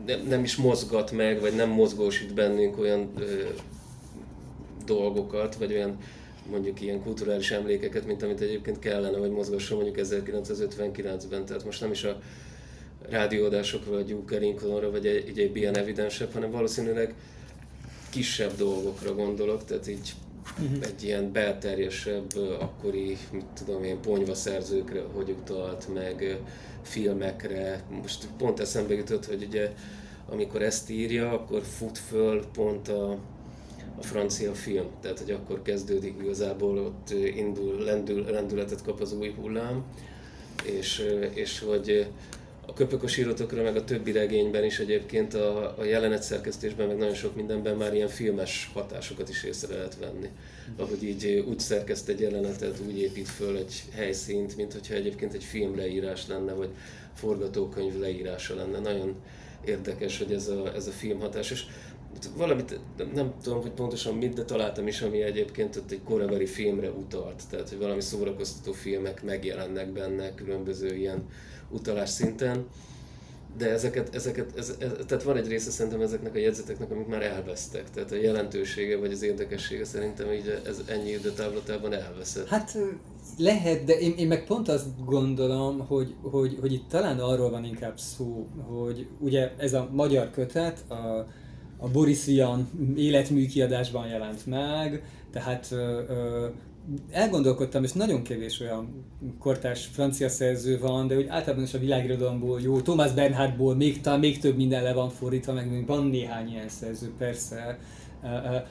nem, nem is mozgat meg, vagy nem mozgósít bennünk olyan ö, dolgokat, vagy olyan mondjuk ilyen kulturális emlékeket, mint amit egyébként kellene, hogy mozgasson mondjuk 1959-ben. Tehát most nem is a rádióadásokra, vagy Duke Ellingtonra, vagy egy, egy, egy ilyen evidensebb, hanem valószínűleg kisebb dolgokra gondolok, tehát így egy ilyen belterjesebb, akkori, mit tudom én, ponyvaszerzőkre, hogy utalt, meg filmekre. Most pont eszembe jutott, hogy ugye amikor ezt írja, akkor fut föl pont a, a francia film, tehát hogy akkor kezdődik igazából, ott indul, lendül, lendületet kap az új hullám, és, és hogy a köpökos írótokra, meg a többi regényben is egyébként a, a jelenetszerkesztésben, meg nagyon sok mindenben már ilyen filmes hatásokat is észre lehet venni. Ahogy így úgy szerkeszt egy jelenetet, úgy épít föl egy helyszínt, mint hogyha egyébként egy filmleírás lenne, vagy forgatókönyv leírása lenne. Nagyon érdekes, hogy ez a, ez a filmhatás. És valamit, nem tudom, hogy pontosan mit, de találtam is, ami egyébként ott egy korabeli filmre utalt. Tehát, hogy valami szórakoztató filmek megjelennek benne különböző ilyen utalás szinten. De ezeket, ezeket ez, ez, tehát van egy része szerintem ezeknek a jegyzeteknek, amik már elvesztek. Tehát a jelentősége vagy az érdekessége szerintem így ez ennyi időtávlatában elveszett. Hát lehet, de én, én meg pont azt gondolom, hogy, hogy, hogy itt talán arról van inkább szó, hogy ugye ez a magyar kötet a, a Boris Vian életmű kiadásban jelent meg, tehát ö, ö, elgondolkodtam, és nagyon kevés olyan kortárs francia szerző van, de úgy általában is a világirodalomból jó, Thomas Bernhardból még, talán még több minden le van fordítva, meg még van néhány ilyen szerző, persze,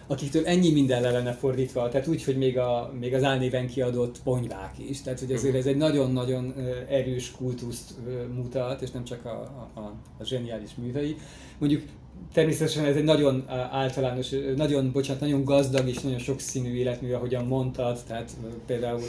akiktől ennyi minden le lenne fordítva, tehát úgy, hogy még, a, még az álnéven kiadott ponyvák is, tehát hogy azért ez egy nagyon-nagyon erős kultuszt mutat, és nem csak a, a, a, a zseniális művei. Mondjuk Természetesen ez egy nagyon általános, nagyon, bocsánat, nagyon gazdag és nagyon sokszínű életmű, ahogyan mondtad, tehát például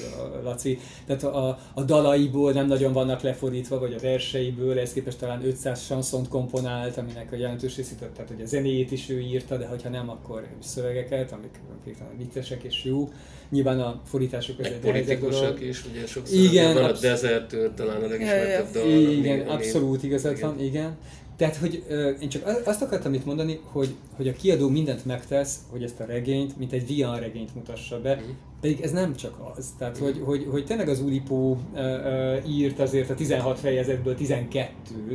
Laci, tehát a, a dalaiból nem nagyon vannak lefordítva, vagy a verseiből, ez képest talán 500 sanszont komponált, aminek a jelentős részét, tehát hogy a zenéjét is ő írta, de hogyha nem, akkor szövegeket, amik talán viccesek és jó. Nyilván a fordítások az egy dolog. is, ugye sokszor Igen, van a Desertől talán a legismertebb dal. Igen, ami- abszolút igazad igen. van, igen. Tehát, hogy ö, én csak azt akartam itt mondani, hogy, hogy a kiadó mindent megtesz, hogy ezt a regényt, mint egy Vian regényt mutassa be, Mhm. pedig ez nem csak az. Tehát, hogy, hogy, hogy tényleg az Ulipó ö, ö, írt azért a 16 fejezetből 12-t, Ö,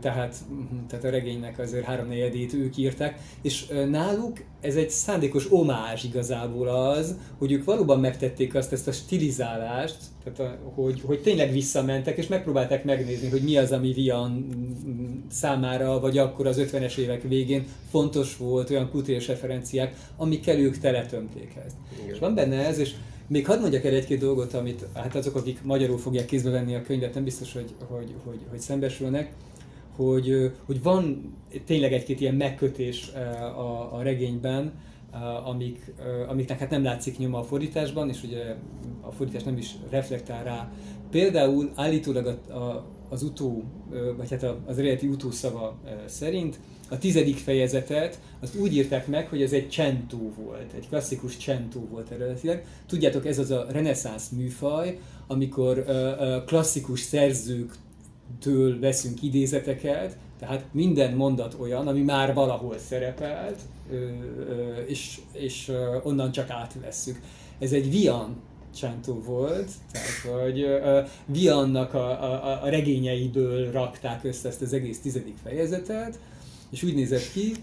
tehát, mhm, tehát a regénynek azért háromnegyedét ők írták, és náluk ez egy szándékos omázs igazából az, hogy ők valóban megtették azt, ezt a stilizálást, tehát a, hogy, hogy tényleg visszamentek, és megpróbálták megnézni, hogy mi az, ami Vian mm, számára, vagy akkor az 50-es évek végén fontos volt, olyan kulturális referenciák, amikkel ők teletömték ezt. Igen. És van benne ez, és még hadd mondjak el egy-két dolgot, amit hát azok, akik magyarul fogják kézbe venni a könyvet, nem biztos, hogy, hogy, hogy, hogy szembesülnek, hogy, hogy van tényleg egy-két ilyen megkötés a, a regényben, amik, amiknek hát nem látszik nyoma a fordításban, és ugye a fordítás nem is reflektál rá. Például állítólag a, a, az utó, vagy hát az eredeti utószava szerint a tizedik fejezetet azt úgy írták meg, hogy ez egy csentó volt, egy klasszikus csentó volt eredetileg. Tudjátok, ez az a reneszánsz műfaj, amikor klasszikus szerzőktől veszünk idézeteket, tehát minden mondat olyan, ami már valahol szerepelt, és, és onnan csak átvesszük. Ez egy Vian Csantó volt, tehát hogy uh, Viannak a, a, a regényeiből rakták össze ezt az egész tizedik fejezetet, és úgy nézett ki,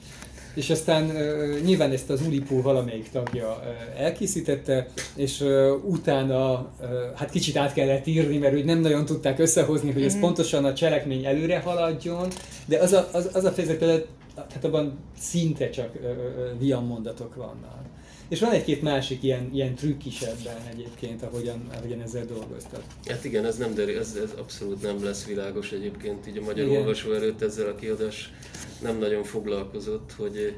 és aztán uh, nyilván ezt az Ulipó valamelyik tagja uh, elkészítette, és uh, utána uh, hát kicsit át kellett írni, mert úgy nem nagyon tudták összehozni, hogy ez pontosan a cselekmény előre haladjon, de az a, az, az a fejezet például, hát abban szinte csak uh, uh, Vian mondatok vannak. És van egy-két másik ilyen, ilyen trükk is ebben egyébként, ahogyan, ahogyan ezzel dolgoztak. Hát igen, ez nem derül, ez, ez abszolút nem lesz világos egyébként, így a magyar Igen. olvasó előtt ezzel a kiadás nem nagyon foglalkozott, hogy,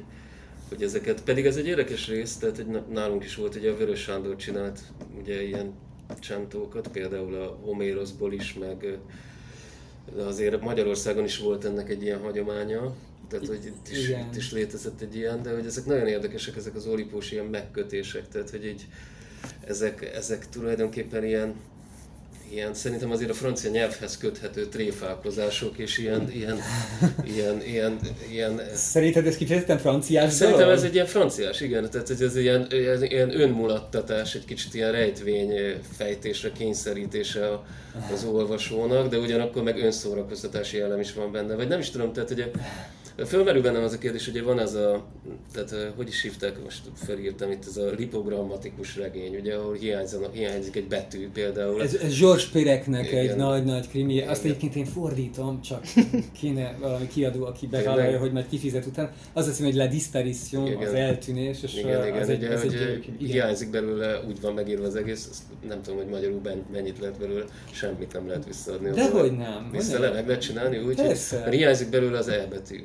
hogy ezeket, pedig ez egy érdekes rész, tehát hogy nálunk is volt, ugye a Vörös Sándor csinált ugye ilyen csentókat, például a Homérosból is, meg, de azért Magyarországon is volt ennek egy ilyen hagyománya, tehát hogy itt is, itt is létezett egy ilyen, de hogy ezek nagyon érdekesek, ezek az olipós ilyen megkötések, tehát hogy így ezek, ezek tulajdonképpen ilyen ilyen, szerintem azért a francia nyelvhez köthető tréfálkozások, és ilyen, ilyen, ilyen, ilyen, ilyen Szerinted ez kifejezetten franciás Szerintem ez egy ilyen franciás, igen, tehát hogy ez ilyen, ilyen, ilyen önmulattatás, egy kicsit ilyen rejtvény fejtésre, kényszerítése az olvasónak, de ugyanakkor meg önszórakoztatási elem is van benne, vagy nem is tudom, tehát hogy Fölmerül bennem az a kérdés, hogy van az a, tehát hogy is hívták, most felírtam itt, ez a lipogrammatikus regény, ugye, ahol hiányzanak, hiányzik egy betű például. Ez, ez George Pireknek egy nagy-nagy krimi, Igen. azt egyébként én fordítom, csak kéne valami kiadó, aki bevállalja, hogy majd kifizet után. Az azt hogy La Disparition, Igen. az eltűnés, és Igen, Igen. Az egy, ugye, ez egy, egy, hiányzik belőle, úgy van megírva az egész, nem tudom, hogy magyarul mennyit lehet belőle, semmit nem lehet visszaadni. Dehogy nem. Vissza meg lehet csinálni úgy, hogy hiányzik belőle az E betű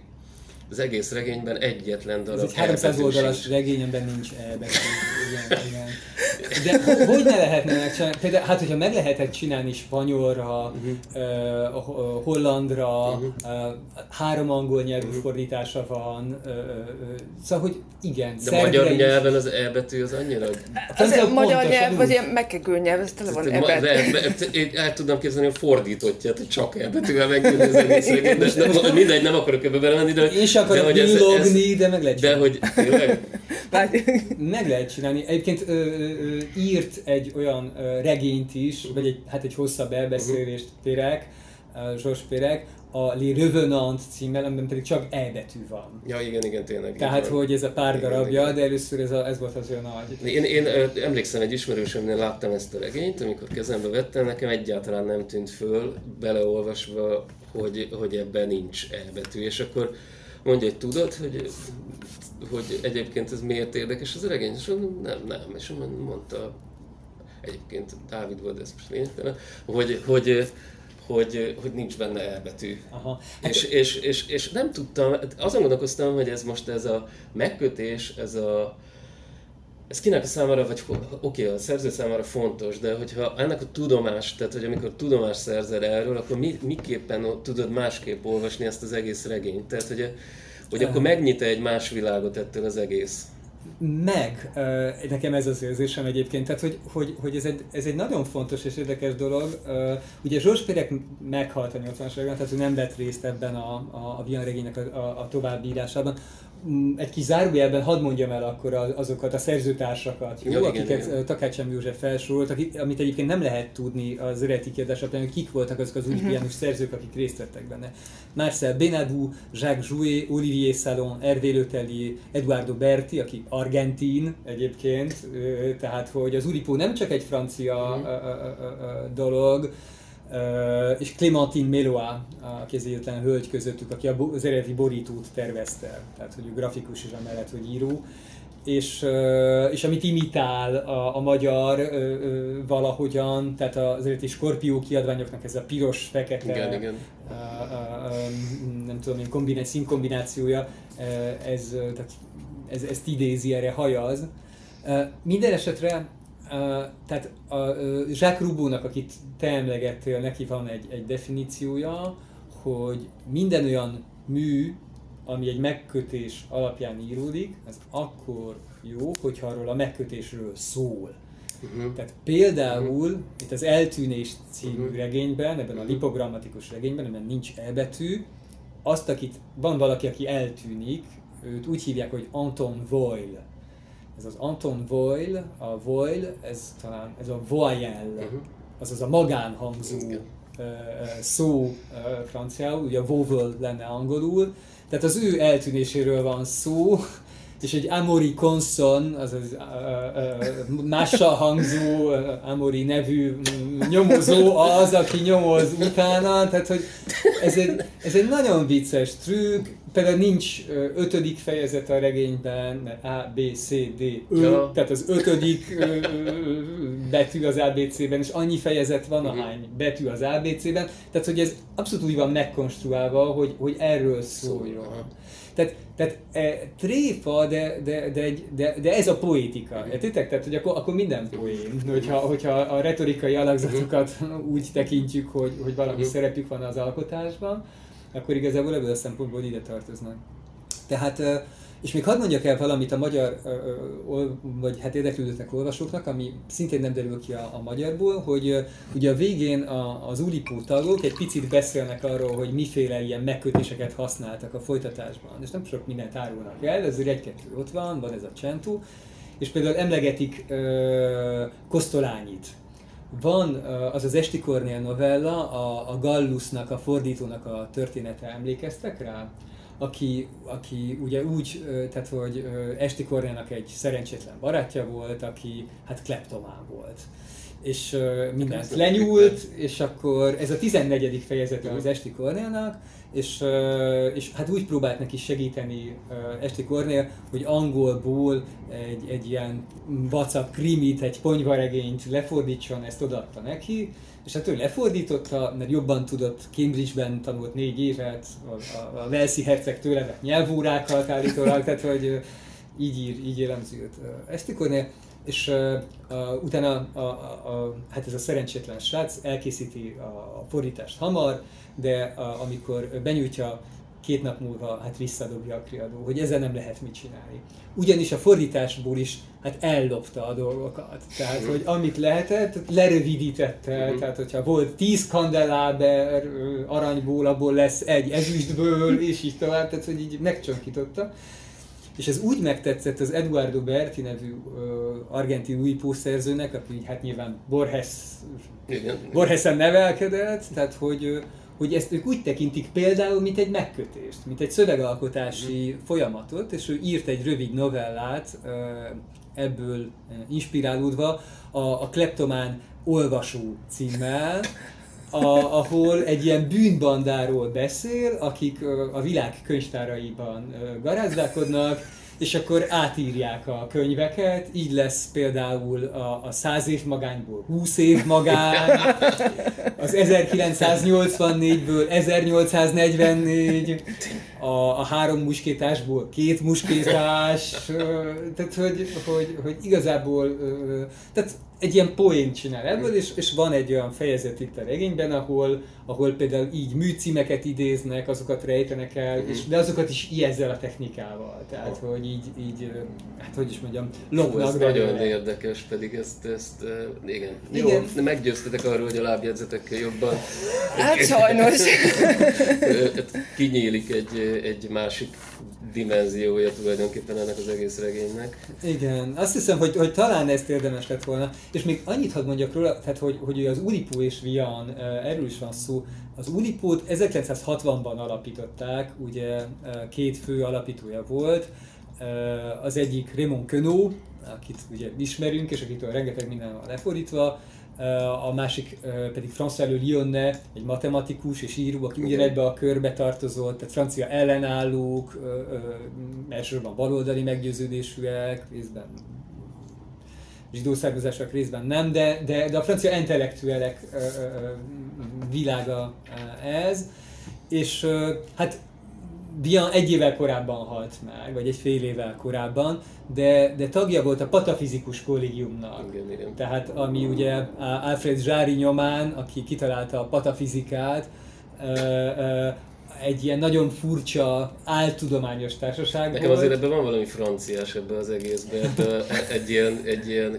az egész regényben egyetlen darab Ez egy 300 oldalas regény, amiben nincs elbetű. De hogy ne lehetne megcsinálni? Például, hát hogyha meg lehetett csinálni spanyolra, uh-huh. uh, hollandra, uh-huh. uh, három angol nyelvű uh-huh. fordítása van, uh, uh, szóval, hogy igen. De magyar is. nyelven az E betű az annyira... Az, az magyar nyelv, vagy ilyen megkegő nyelv, ez tele van E betű. Én el tudnám képzelni a fordítottját, hogy csak E betűvel megírni az egész de mindegy, nem akarok ebbe belemenni, de... Én sem akarok villogni, de meg lehet csinálni. De hogy, meg lehet csinálni. Egyébként írt egy olyan regényt is, vagy egy, hát egy hosszabb elbeszélést. Pérek, Zsors Pérek, a Le Revenant címmel, amiben pedig csak E betű van. Ja, igen, igen, tényleg. Tehát, hogy ez a pár igen, darabja, igen. de először ez, a, ez volt az olyan nagy. Én, én emlékszem egy ismerősömnél láttam ezt a regényt, amikor kezembe vettem, nekem egyáltalán nem tűnt föl, beleolvasva, hogy, hogy ebben nincs E betű, és akkor mondja, hogy tudod, hogy, hogy egyébként ez miért érdekes az a regény? És nem, nem, és mondta, egyébként Dávid volt, ez most lényegtelen, hogy, hogy, hogy, hogy nincs benne elbetű. Aha. Hát és, és, és, és, nem tudtam, azon gondolkoztam, hogy ez most ez a megkötés, ez a, ez kinek a számára, vagy oké, okay, a szerző számára fontos, de hogyha ennek a tudomás, tehát hogy amikor tudomást szerzel erről, akkor mi, miképpen tudod másképp olvasni ezt az egész regényt? Tehát, hogy, hogy akkor megnyit egy más világot ettől az egész? Meg, nekem ez az érzésem egyébként, tehát hogy, hogy, hogy ez, egy, ez egy nagyon fontos és érdekes dolog. Ugye Zsors Pérek meghalt a 80-as években, tehát ő nem vett részt ebben a, a, a regénynek a, a, a továbbírásában. Mm, egy kis zárójelben hadd mondjam el akkor azokat a szerzőtársakat, jó, ja, akiket igen. Takácsem József felsorolt, akik, amit egyébként nem lehet tudni az eredeti kérdés hogy kik voltak azok az új uh-huh. szerzők, akik részt vettek benne. Marcel Benadou, Jacques Jouet, Olivier Salon, Hervé Letellier, Eduardo Berti, aki argentin egyébként, tehát hogy az Uripo nem csak egy francia uh-huh. dolog, és Clémentine Meloa, a kezéletlen hölgy közöttük, aki az eredeti borítót tervezte, tehát hogy ő grafikus is amellett, hogy író, és, és amit imitál a, a magyar valahogyan, tehát az eredeti Skorpió kiadványoknak ez a piros-fekete, igen, igen. Nem tudom én, kombiná- színkombinációja, ez, tehát ez, ezt idézi, erre hajaz. Minden esetre tehát a Jacques Rubónak, akit te emlegettél, neki van egy, egy definíciója, hogy minden olyan mű, ami egy megkötés alapján íródik, az akkor jó, hogyha arról a megkötésről szól. Uh-huh. Tehát például uh-huh. itt az Eltűnés című uh-huh. regényben, ebben a lipogrammatikus regényben, amiben nincs elbetű, azt, akit van valaki, aki eltűnik, őt úgy hívják, hogy Anton Voil ez az Anton Voil, a Voil, ez talán ez a voyelle, uh-huh. azaz a magánhangzó uh, szó franciául, ugye vowel lenne angolul, tehát az ő eltűnéséről van szó, és egy Amori Conson, azaz mással hangzó Amori nevű nyomozó az, aki nyomoz utána, tehát hogy ez egy, ez egy nagyon vicces trükk, például nincs ötödik fejezet a regényben, A, B, C, D, Ö, ja. tehát az ötödik betű az ABC-ben, és annyi fejezet van, uh-huh. ahány betű az ABC-ben, tehát hogy ez abszolút úgy van megkonstruálva, hogy, hogy erről szóljon. Tehát, tehát e, tréfa, de, de, de, de, de ez a poétika. Értitek? Tehát, hogy akkor, akkor minden poén, hogyha, hogyha a retorikai alakzatokat úgy tekintjük, hogy, hogy valami szerepük van az alkotásban, akkor igazából ebből a szempontból ide tartoznak. Tehát és még hadd mondjak el valamit a magyar, vagy hát érdeklődőknek, olvasóknak, ami szintén nem derül ki a, a magyarból, hogy ugye a végén a, az Ulipó tagok egy picit beszélnek arról, hogy miféle ilyen megkötéseket használtak a folytatásban. És nem sok mindent árulnak el, ez egy-kettő ott van, van ez a csentú, és például emlegetik uh, Kosztolányit. Van az az Esti Kornél novella, a, a Gallusnak, a fordítónak a története, emlékeztek rá? aki, aki ugye úgy, tehát hogy Esti Kornénak egy szerencsétlen barátja volt, aki hát kleptomán volt és uh, mindent lenyúlt, és akkor ez a 14. fejezete az Esti Kornélnak, és, és hát úgy próbált neki segíteni Esti Kornél, hogy angolból egy, egy ilyen vacak krimit, egy ponyvaregényt lefordítson, ezt odaadta neki, és hát ő lefordította, mert jobban tudott, Cambridge-ben tanult négy évet, a, a, a Velszi herceg tőle nyelvórákat állítólag, tehát hogy így ír, így jellemzi őt Esztikornél, és uh, utána a, a, a, hát ez a szerencsétlen srác elkészíti a, a fordítást hamar, de a, amikor benyújtja két nap múlva hát visszadobja a kriadó, hogy ezzel nem lehet mit csinálni. Ugyanis a fordításból is hát ellopta a dolgokat. Tehát, hogy amit lehetett, lerövidítette. Uh-huh. Tehát, hogyha volt 10 kandeláber aranyból, abból lesz egy ezüstből, és így tovább, tehát, hogy így megcsonkította. És ez úgy megtetszett az Eduardo Berti nevű uh, argentin új szerzőnek, aki hát nyilván Borges, Borgesen nevelkedett, tehát hogy hogy ezt ők úgy tekintik például, mint egy megkötést, mint egy szövegalkotási mm. folyamatot, és ő írt egy rövid novellát ebből inspirálódva, a, a Kleptomán olvasó címmel, a, ahol egy ilyen bűnbandáról beszél, akik a világ könyvtáraiban garázdálkodnak, és akkor átírják a könyveket, így lesz például a, a 100 év magányból 20 év magány, az 1984-ből 1844, a, a három muskétásból két muskétás, tehát hogy, hogy, hogy igazából, tehát egy ilyen poént csinál ebből, és, és van egy olyan fejezet itt a regényben, ahol, ahol például így műcímeket idéznek, azokat rejtenek el, és, de azokat is ezzel a technikával. Tehát, hogy így, így hát hogy is mondjam, lopnak. Ez nagyon el. érdekes, pedig ezt, ezt igen. igen. Jó, meggyőztetek arról, hogy a lábjegyzetekkel jobban. Hát sajnos. Kinyílik egy, egy másik dimenziója tulajdonképpen ennek az egész regénynek. Igen, azt hiszem, hogy, hogy talán ezt érdemes lett volna. És még annyit hadd mondjak róla, tehát hogy, hogy az Uripó és Vian, erről is van szó. Az Uripót 1960-ban alapították, ugye két fő alapítója volt. Az egyik Raymond Queneau, akit ugye ismerünk, és akitől rengeteg minden van lefordítva, a másik pedig François Lyonne, egy matematikus és író, aki ugyanebbe a körbe tartozott, tehát francia ellenállók, elsősorban baloldali meggyőződésűek, részben zsidó származások részben nem, de, de, de a francia intellektuelek világa ez, és hát Bian egy évvel korábban halt meg, vagy egy fél évvel korábban, de, de tagja volt a patafizikus kollégiumnak. Igen, igen. Tehát ami ugye Alfred Zsári nyomán, aki kitalálta a patafizikát, egy ilyen nagyon furcsa, áltudományos társaság Nekem volt. azért ebben van valami franciás ebben az egészben, ebben egy ilyen, egy ilyen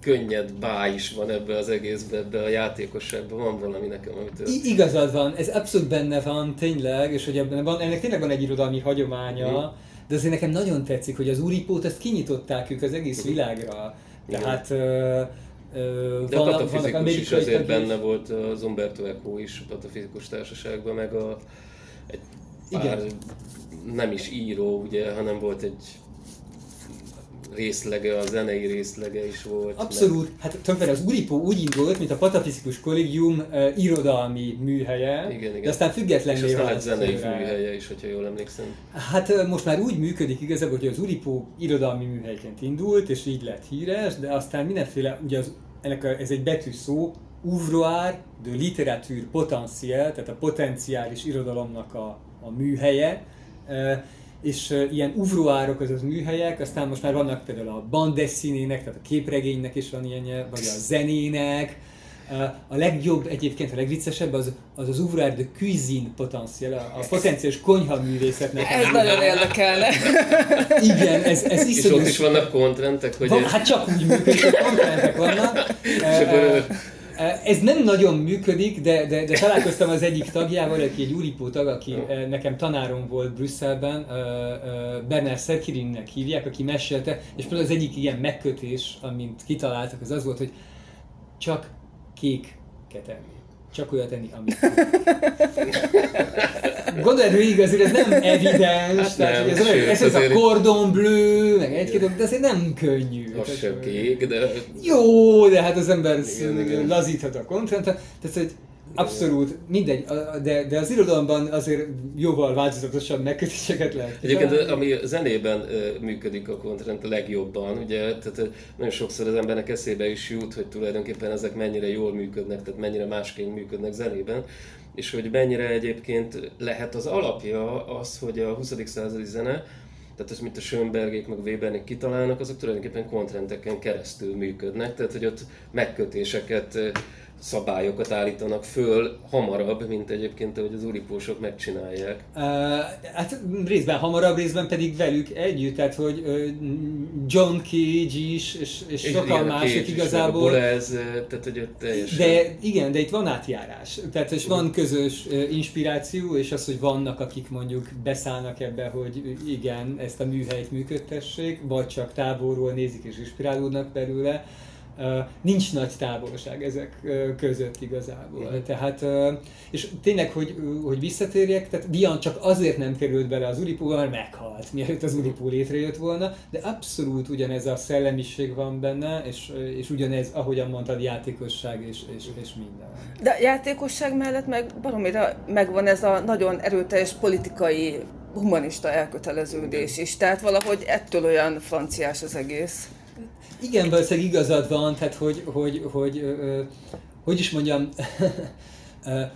könnyed bá is van ebbe az egészbe, ebbe a játékosságban, van valami nekem, amit... I- igazad van, ez abszolút benne van, tényleg, és hogy ebben van, ennek tényleg van egy irodalmi hagyománya, mm. de azért nekem nagyon tetszik, hogy az Uripót ezt kinyitották ők az egész világra. Tehát... Ö, ö, de van, a patafizikus is azért benne volt az Umberto Eco is a patafizikus társaságban, meg a, egy pár Igen. nem is író, ugye, hanem volt egy részlege, a zenei részlege is volt. Abszolút, meg... hát többnyire az Uripó úgy indult, mint a Patafizikus Kollégium uh, irodalmi műhelye, igen, igen. de aztán függetlenül És aztán zenei műhelye is, hogyha jól emlékszem. Hát uh, most már úgy működik igazából, hogy az Uripó irodalmi műhelyként indult, és így lett híres, de aztán mindenféle, ugye az, ennek a, ez egy betű szó, ouvroir de littérature potentiel, tehát a potenciális irodalomnak a, a műhelye, uh, és ilyen uvroárok, azaz műhelyek, aztán most már vannak például a bandeszínének, tehát a képregénynek is van ilyenje, vagy a zenének, a legjobb, egyébként a legviccesebb az az, az ouvroir de cuisine potenciál, a, a potenciális konyha művészetnek. Ez nagyon érdekelne. Igen, ez, ez is És ott is vannak kontrentek, hogy... Van, hát csak úgy működik, hogy kontrentek vannak. Ez nem nagyon működik, de, de, de találkoztam az egyik tagjával, aki egy Uripó tag, aki nekem tanárom volt Brüsszelben, Bernard Szerkirinnek hívják, aki mesélte, és például az egyik ilyen megkötés, amint kitaláltak, az az volt, hogy csak kék ketelni. Csak olyat enni, amit Gondolod végig azért ez nem evidens, hát tehát nem, hogy ez, sőt, ez, ez a cordon bleu, meg egy-két, de azért nem könnyű. Az sem kék, de... Jó, de hát az ember igen, igen. lazíthat a kontentet. Tehát, hogy Abszolút, mindegy, de, de az irodalomban azért jóval változatosabb megkötéseket lehet. Egyébként ami zenében működik a kontrent a legjobban, ugye, tehát nagyon sokszor az embernek eszébe is jut, hogy tulajdonképpen ezek mennyire jól működnek, tehát mennyire másként működnek zenében, és hogy mennyire egyébként lehet az alapja az, hogy a 20. századi zene, tehát az, mint a Schönbergék meg a Webernék kitalálnak, azok tulajdonképpen kontrenteken keresztül működnek, tehát hogy ott megkötéseket szabályokat állítanak föl hamarabb, mint egyébként, ahogy az uripósok megcsinálják. Uh, hát részben hamarabb, részben pedig velük együtt, tehát hogy John Cage is, és, és sokan mások igazából. Is, ez, tehát hogy ott teljesen... De igen, de itt van átjárás. Tehát és van közös inspiráció, és az, hogy vannak, akik mondjuk beszállnak ebbe, hogy igen, ezt a műhelyt működtessék, vagy csak távolról nézik és inspirálódnak belőle nincs nagy távolság ezek között igazából. Igen. Tehát, és tényleg, hogy, hogy visszatérjek, tehát Dian csak azért nem került bele az Uripóba, mert meghalt, mielőtt az Uripó létrejött volna, de abszolút ugyanez a szellemiség van benne, és, és ugyanez, ahogyan mondtad, játékosság és, és, és minden. De játékosság mellett meg baromira megvan ez a nagyon erőteljes politikai humanista elköteleződés is. Tehát valahogy ettől olyan franciás az egész. Igen, valószínűleg igazad van, tehát hogy, hogy, hogy, hogy, hogy is mondjam,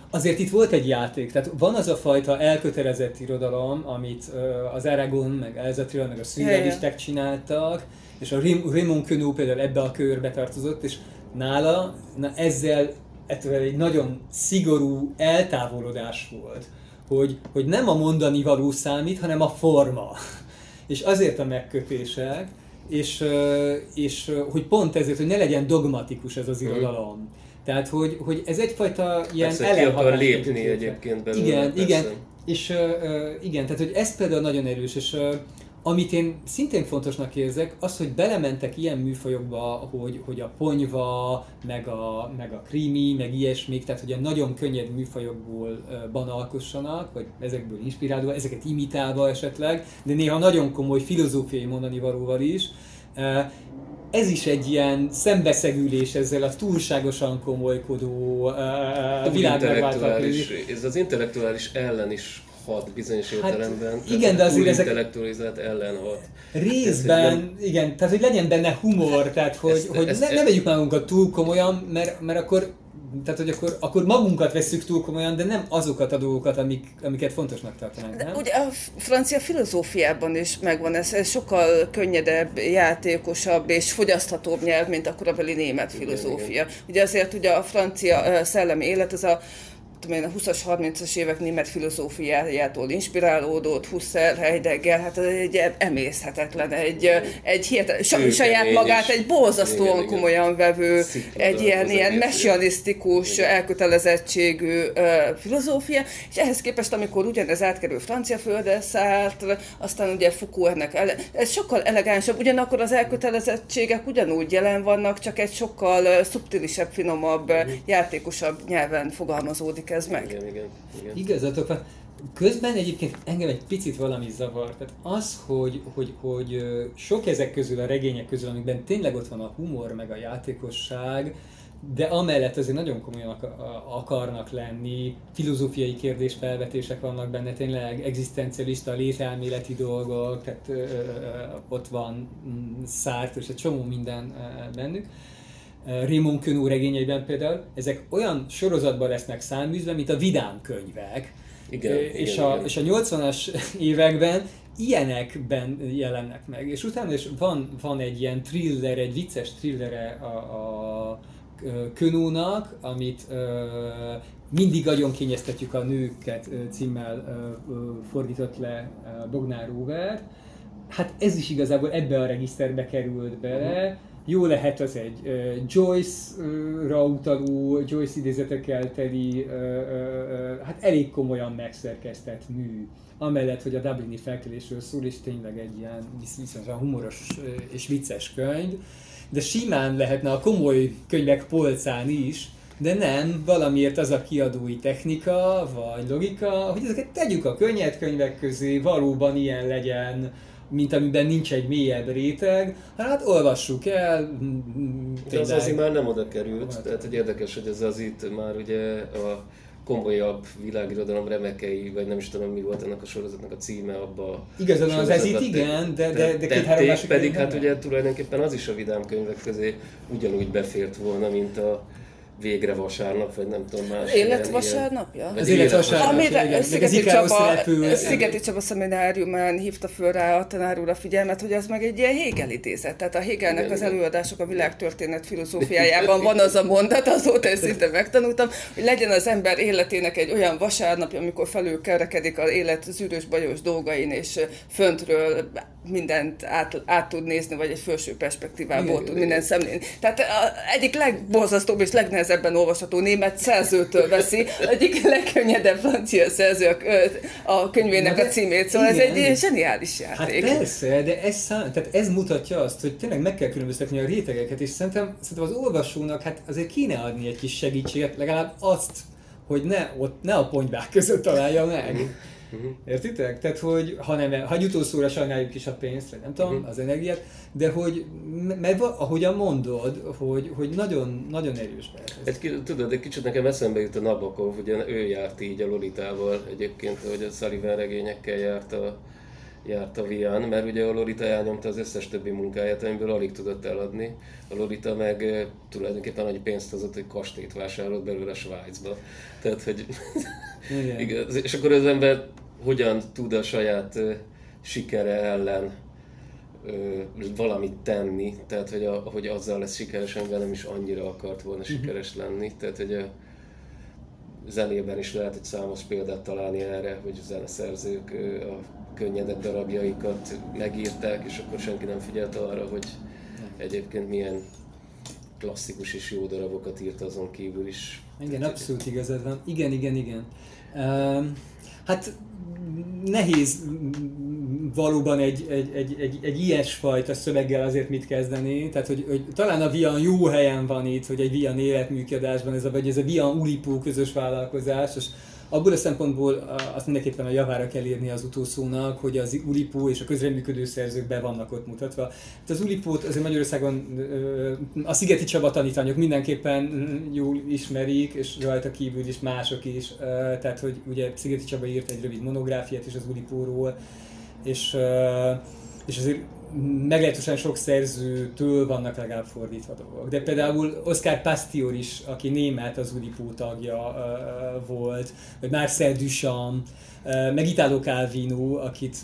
Azért itt volt egy játék, tehát van az a fajta elkötelezett irodalom, amit az Aragon, meg Elzatriel, meg a szürrealisták csináltak, és a Raymond Queneau például ebbe a körbe tartozott, és nála na ezzel ettől egy nagyon szigorú eltávolodás volt, hogy, hogy nem a mondani való számít, hanem a forma. És azért a megkötések, és, és hogy pont ezért, hogy ne legyen dogmatikus ez az mhm. irodalom. Mm. Tehát, hogy, hogy ez egyfajta ilyen Persze, ki akar lépni egyébként belőle. Igen, persze. igen. És uh, igen, tehát hogy ez például nagyon erős, és uh, amit én szintén fontosnak érzek, az, hogy belementek ilyen műfajokba, hogy, hogy a ponyva, meg a, meg a krimi, meg ilyesmik, tehát hogy a nagyon könnyed műfajokból banalkossanak, vagy ezekből inspirálva, ezeket imitálva esetleg, de néha nagyon komoly filozófiai mondani valóval is. Ez is egy ilyen szembeszegülés ezzel a túlságosan komolykodó uh, világ Ez az intellektuális ellen is hat bizonyos hát, értelemben. Igen, de azért ezek... intellektualizát ellen hat. Részben, nem... igen, tehát hogy legyen benne humor, tehát hogy, ezt, hogy ezt, ne, ezt... ne vegyük magunkat túl komolyan, mert, mert akkor tehát, hogy akkor, akkor magunkat veszük túl komolyan, de nem azokat a dolgokat, amik, amiket fontosnak tartanánk. Nem? Ugye a francia filozófiában is megvan ez, ez sokkal könnyedebb, játékosabb és fogyaszthatóbb nyelv, mint a korabeli német filozófia. Igen, igen. Ugye azért ugye a francia szellemi élet, ez a tudom én, a 20-as, 30-as évek német filozófiájától inspirálódott, Husserl, Heidegger, hát ez egy emészhetetlen, egy, egy hihetetlen, saját magát egy borzasztóan igen, komolyan vevő, Szikra egy ilyen, ilyen messianisztikus elkötelezettségű uh, filozófia, és ehhez képest, amikor ugyanez átkerül francia földre szállt, aztán ugye Foucault ennek ele, ez sokkal elegánsabb, ugyanakkor az elkötelezettségek ugyanúgy jelen vannak, csak egy sokkal szubtilisebb, finomabb, játékosabb nyelven fogalmazódik ez meg. Igen, igen, igen. Igazatok van. Közben egyébként engem egy picit valami zavar. Tehát az, hogy, hogy, hogy sok ezek közül, a regények közül, amikben tényleg ott van a humor, meg a játékosság, de amellett azért nagyon komolyan akarnak lenni, filozófiai kérdésfelvetések vannak benne, tényleg egzisztencialista, lételméleti dolgok, tehát ö, ö, ott van mm, szárt, és egy csomó minden bennük. Raymond Queneau regényeiben például, ezek olyan sorozatban lesznek száműzve, mint a vidám könyvek. Igen, és, igen, a, igen. és a 80-as években ilyenekben jelennek meg. És utána is van, van egy ilyen thriller, egy vicces thrillere a, a Könónak, amit mindig agyon kényeztetjük a nőket címmel fordított le Bognár Robert. Hát ez is igazából ebbe a regiszterbe került bele. Uh-huh. Jó lehet az egy uh, Joyce-ra utaló, Joyce idézetekkel teli, uh, uh, hát elég komolyan megszerkesztett mű. Amellett, hogy a Dublini felkelésről szól, és tényleg egy ilyen viszonylag humoros és vicces könyv. De simán lehetne a komoly könyvek polcán is, de nem, valamiért az a kiadói technika, vagy logika, hogy ezeket tegyük a könnyed könyvek közé, valóban ilyen legyen, mint amiben nincs egy mélyebb réteg, hát olvassuk el. De az azért már nem oda került, hát. tehát hogy érdekes, hogy ez az itt már ugye a komolyabb világirodalom remekei, vagy nem is tudom mi volt ennek a sorozatnak a címe abba. Igazán az ez itt igen, de, de, de két-három másik pedig hát ugye tulajdonképpen az is a vidám könyvek közé ugyanúgy befért volna, mint a végre vasárnap, vagy nem tudom más. Élet vasárnapja? Az élet vasárnapja, Amire Szigeti Csaba, Szigeti Csaba szemináriumán hívta föl rá a tanár úr a figyelmet, hogy az meg egy ilyen Hegel idézet. Tehát a Hegelnek az előadások a világtörténet filozófiájában van az a mondat, azóta ezt szinte megtanultam, hogy legyen az ember életének egy olyan vasárnapja, amikor felül kerekedik az élet zűrös bajos dolgain, és föntről mindent át, át tud nézni, vagy egy felső perspektívából tud minden szemlélni. Tehát egyik legborzasztóbb és legnehezebben olvasható német szerzőtől veszi, egyik legkönnyedebb francia szerző a, a könyvének a címét, szóval igen, ez egy igen. zseniális játék. Hát persze, de ez, szám, tehát ez mutatja azt, hogy tényleg meg kell különböztetni a rétegeket, és szerintem, szerintem az olvasónak hát azért kéne adni egy kis segítséget, legalább azt, hogy ne, ott, ne a ponyvák között találja meg. Uh-huh. Értitek? Tehát, hogy ha, nem, ha utolsóra sajnáljuk is a pénzt, vagy nem tudom, uh-huh. az energiát, de hogy, mert ahogyan mondod, hogy, hogy nagyon, nagyon erős lehet. Egy, tudod, egy kicsit nekem eszembe jut a Nabokov, ugye ő járt így a Lolitával egyébként, hogy a Sullivan regényekkel járt a, járt a Vian, mert ugye a Lolita elnyomta az összes többi munkáját, amiből alig tudott eladni. A Lolita meg tulajdonképpen annyi pénzt hozott, hogy kastélyt vásárolt belőle Svájcba. Tehát, hogy Igen. igaz. És akkor az ember hogyan tud a saját sikere ellen valamit tenni, tehát hogy, a, hogy azzal lesz sikeres, amivel nem is annyira akart volna uh-huh. sikeres lenni. Tehát, hogy a zenében is lehet egy számos példát találni erre, hogy a zeneszerzők a könnyedebb darabjaikat megírták, és akkor senki nem figyelt arra, hogy egyébként milyen klasszikus és jó darabokat írt azon kívül is. Igen, abszolút igazad van. Igen, igen, igen. Um, hát nehéz valóban egy, egy, egy, egy, egy ilyesfajta szöveggel azért mit kezdeni. Tehát, hogy, hogy talán a Vian jó helyen van itt, hogy egy Vian életműködásban, ez a, vagy ez a Vian Ulipó közös vállalkozás, és abból a szempontból azt mindenképpen a javára kell írni az utószónak, hogy az Ulipó és a közreműködő szerzők be vannak ott mutatva. Hát az Ulipót azért Magyarországon a Szigeti Csaba tanítványok mindenképpen jól ismerik, és rajta kívül is mások is. Tehát, hogy ugye Szigeti Csaba írt egy rövid monográfiát is az Ulipóról, és, és azért meglehetősen sok szerzőtől vannak legalább fordítva dolgok. De például Oscar Pastior is, aki német az Udipó tagja uh, volt, vagy Marcel Duchamp, meg Italo Calvino, akit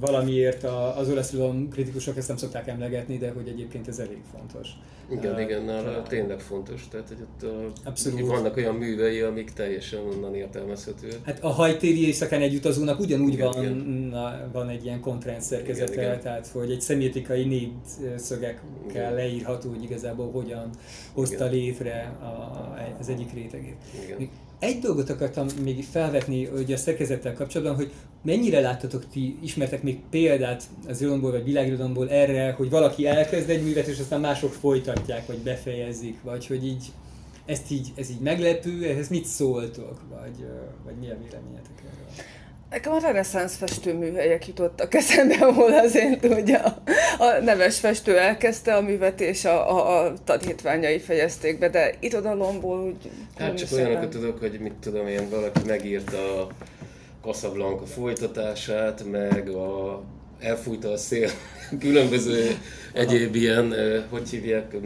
valamiért az olasz kritikusok ezt nem szokták emlegetni, de hogy egyébként ez elég fontos. Igen, uh, igen, nála tényleg fontos. Tehát, hogy ott Abszolút. vannak olyan művei, amik teljesen onnan értelmezhetőek. Hát a hajtéri éjszakán együttazónak ugyanúgy igen, van, igen. Na, van egy ilyen kontrend szerkezete, igen, igen. tehát hogy egy szemétikai négyszögekkel leírható, hogy igazából hogyan hozta igen. létre a, az egyik rétegét. Igen. Egy dolgot akartam még felvetni hogy a szerkezettel kapcsolatban, hogy mennyire láttatok ti, ismertek még példát az irodalomból vagy világirodalomból erre, hogy valaki elkezd egy művet, és aztán mások folytatják, vagy befejezik, vagy hogy így ezt így, ez így meglepő, ehhez mit szóltok, vagy, vagy mi a véleményetek erről? Nekem a reneszánsz festőműhelyek jutottak eszembe, ahol azért ugye a, a neves festő elkezdte a művet, és a, a, a tanítványai fejezték be, de irodalomból úgy... Hát csak olyanokat tudok, hogy mit tudom én, valaki megírta a Casablanca folytatását, meg a elfújta a szél különböző egyéb ilyen, hogy hívják,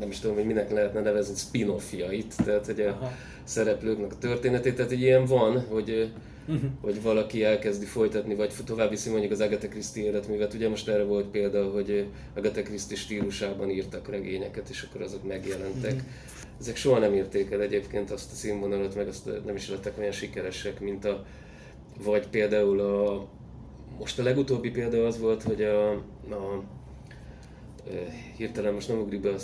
nem is tudom, hogy minek lehetne nevezni, spin-offjait, tehát hogy a Aha. szereplőknek a történetét, tehát egy ilyen van, hogy uh-huh. hogy valaki elkezdi folytatni, vagy tovább viszi mondjuk az Agatha Christie életművet. Ugye most erre volt példa, hogy Agatha Christie stílusában írtak regényeket, és akkor azok megjelentek. Uh-huh. Ezek soha nem érték el egyébként azt a színvonalat, meg azt nem is lettek olyan sikeresek, mint a vagy például a most a legutóbbi példa az volt, hogy a, a hirtelen most nem ugrik be a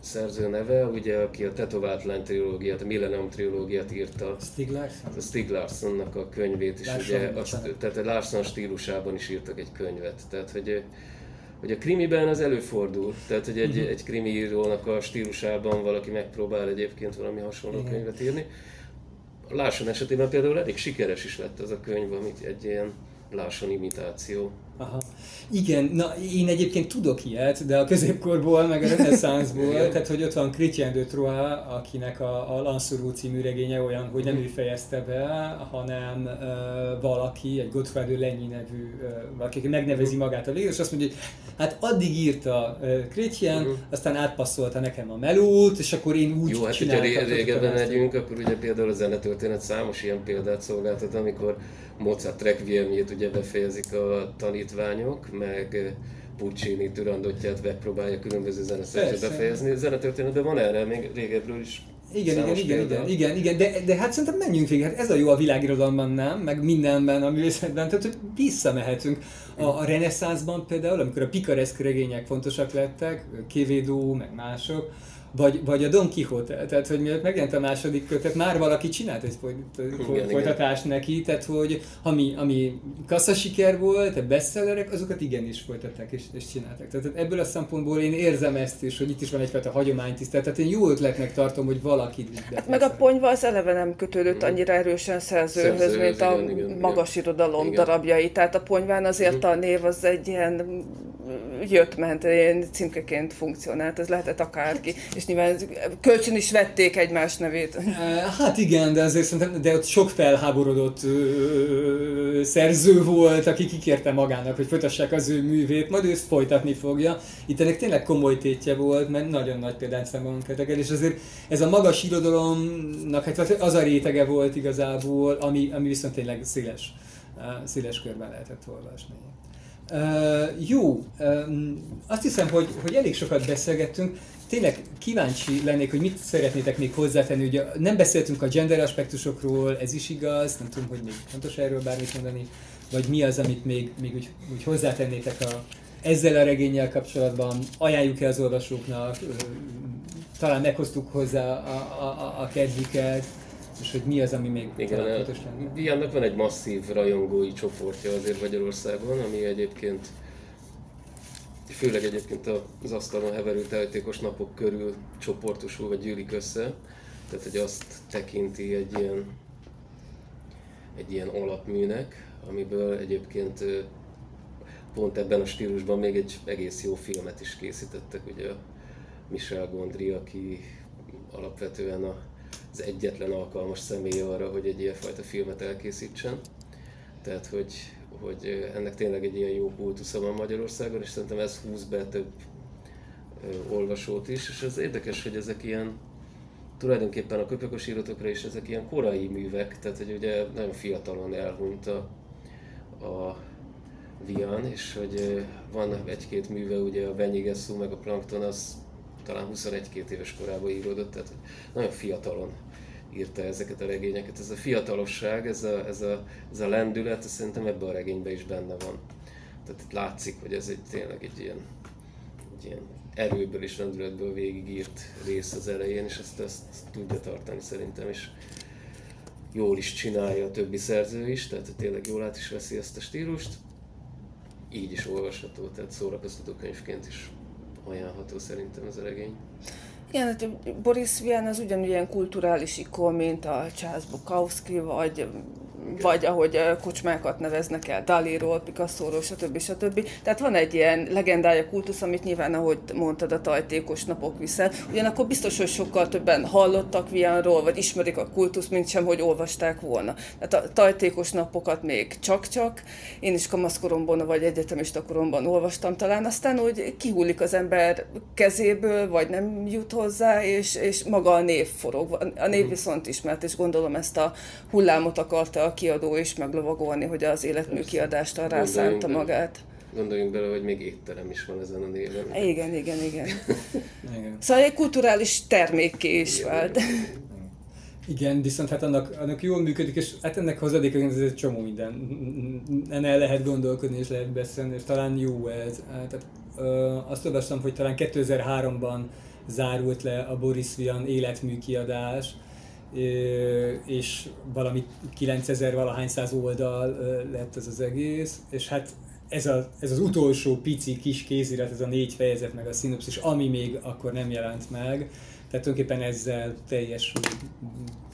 szerző neve, ugye, aki a Tetovált Lány trilógiát, a Millennium trilógiát írta. Stig Larsson? A Stig Larssonnak a könyvét is, Larson, ugye, a, tehát a Larsson stílusában is írtak egy könyvet. Tehát, hogy, hogy a krimiben az előfordul, tehát hogy egy, uh-huh. egy krimi írónak a stílusában valaki megpróbál egyébként valami hasonló Igen. könyvet írni. A Larson esetében például elég sikeres is lett az a könyv, amit egy ilyen Larson imitáció. Aha. Igen, na én egyébként tudok ilyet, de a középkorból, meg a reneszánszból, tehát hogy ott van Chrétien de Troyes, akinek a, a Lanszorú című regénye olyan, hogy nem ő fejezte be, hanem uh, valaki, egy Godfrey Lenyi nevű, uh, valaki, aki megnevezi magát a végül, és azt mondja, hogy hát addig írta uh, Chrétien, uh-huh. aztán átpasszolta nekem a melót, és akkor én úgy Jó, hát hogyha régebben megyünk, akkor ugye például a zenetörténet számos ilyen példát szolgáltat, amikor Mozart Requiemjét ugye befejezik a tanítványok, meg Puccini Turandotját megpróbálja különböző zeneszerző befejezni. A zenetörténetben van erre még régebről is igen, igen, igen, igen, igen, igen, de, de hát szerintem menjünk végig, hát ez a jó a világirodalomban, nem? Meg mindenben, a művészetben, tehát hogy visszamehetünk. A, a reneszánszban például, amikor a pikareszk regények fontosak lettek, Kévédó, meg mások, vagy, vagy a Don Quixote, tehát hogy mielőtt megjelent a második kötet, már valaki csinált egy folyt, igen, folytatást igen. neki, tehát hogy ami, ami kasszasiker volt, a bestsellerek, azokat igenis folytatták és, és csináltak. Tehát ebből a szempontból én érzem ezt is, hogy itt is van egyfajta hagyománytisztelet, tehát én jó ötletnek tartom, hogy valaki hát meg a ponyva az eleve nem kötődött mm. annyira erősen szerzőhöz, Szerzőhöz, mint a igen, igen, magas irodalom igen. darabjai. Tehát a ponyván azért mm. a név az egy ilyen jött-ment, ilyen címkeként funkcionált, ez lehetett akárki, és nyilván kölcsön is vették egymás nevét. Hát igen, de azért szerintem, de ott sok felháborodott ö, szerző volt, aki kikérte magának, hogy folytassák az ő művét, majd ő ezt folytatni fogja. Itt ennek tényleg komoly tétje volt, mert nagyon nagy példányszámban ketegel, és azért ez a magas irodalomnak hát az a rétege volt igazából, ami, ami viszont tényleg széles, széles körben lehetett olvasni. Uh, jó, um, azt hiszem, hogy, hogy elég sokat beszélgettünk. Tényleg kíváncsi lennék, hogy mit szeretnétek még hozzátenni. Ugye nem beszéltünk a gender aspektusokról, ez is igaz, nem tudom, hogy még fontos erről bármit mondani, vagy mi az, amit még, még úgy, úgy hozzátennétek a, ezzel a regényel kapcsolatban, ajánljuk-e az olvasóknak, talán meghoztuk hozzá a, a, a, kedvüket, és hogy mi az, ami még Igen, fontos lenne? Diánnak van egy masszív rajongói csoportja azért Magyarországon, ami egyébként főleg egyébként az asztalon heverő tehetékos napok körül csoportosul vagy gyűlik össze. Tehát, hogy azt tekinti egy ilyen, egy ilyen alapműnek, amiből egyébként pont ebben a stílusban még egy egész jó filmet is készítettek, ugye Michel Gondry, aki alapvetően az egyetlen alkalmas személy arra, hogy egy ilyenfajta filmet elkészítsen. Tehát, hogy, hogy ennek tényleg egy ilyen jó kultusza van Magyarországon, és szerintem ez húz be több olvasót is, és az érdekes, hogy ezek ilyen, tulajdonképpen a köpökos írótokra is ezek ilyen korai művek, tehát hogy ugye nagyon fiatalon elhunyt a, a Vian, és hogy van egy-két műve, ugye a Benyigesszú meg a Plankton, az talán 21-2 éves korában íródott, tehát nagyon fiatalon írta ezeket a regényeket. Ez a fiatalosság, ez a, ez a, ez a lendület, ez szerintem ebben a regényben is benne van. Tehát itt látszik, hogy ez egy tényleg egy ilyen, egy ilyen erőből és lendületből végigírt rész az elején, és ezt, ezt, tudja tartani szerintem, és jól is csinálja a többi szerző is, tehát tényleg jól át is veszi ezt a stílust. Így is olvasható, tehát szórakoztató könyvként is ajánlható szerintem ez a regény. Igen, hát Boris Vian az ugyanilyen kulturális ikon, mint a Charles Bukowski, vagy vagy ahogy kocsmákat neveznek el Daliról, Picasso-ról, stb. stb. Tehát van egy ilyen legendája kultusz, amit nyilván, ahogy mondtad, a tajtékos napok viszel. Ugyanakkor biztos, hogy sokkal többen hallottak Vianról, vagy ismerik a kultusz, mint sem, hogy olvasták volna. Tehát a tajtékos napokat még csak-csak. Én is kamaszkoromban, vagy egyetemista koromban olvastam talán, aztán hogy kihullik az ember kezéből, vagy nem jut hozzá, és, és maga a név forog. A név mhm. viszont ismert, és gondolom ezt a hullámot akarta a kiadó is meglovagolni, hogy az életmű kiadást arra szánta magát. Gondoljunk bele, hogy még étterem is van ezen a néven. Igen, igen, igen. igen. Szóval egy kulturális termékké is igen, vált. Igen. Igen, viszont hát annak, annak jól működik, és hát ennek hozadékaként ez egy csomó minden. el lehet gondolkodni, és lehet beszélni, és talán jó ez. Tehát, ö, azt olvastam, hogy talán 2003-ban zárult le a Boris Vian életmű kiadás, és valami 9000 valahány száz oldal lett ez az egész, és hát ez, a, ez az utolsó pici kis kézirat, ez a négy fejezet meg a szinopszis, ami még akkor nem jelent meg, tehát tulajdonképpen ezzel teljesül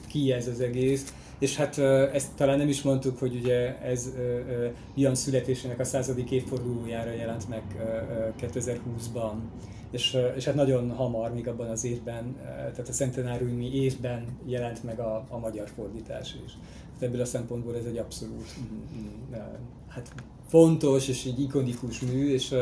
ki ez az egész. És hát ezt talán nem is mondtuk, hogy ugye ez Jan születésének a századik évfordulójára jelent meg 2020-ban. És, és hát nagyon hamar, még abban az évben, tehát a centenáriumi évben jelent meg a, a magyar fordítás is. Tehát ebből a szempontból ez egy abszolút hát fontos és egy ikonikus mű, és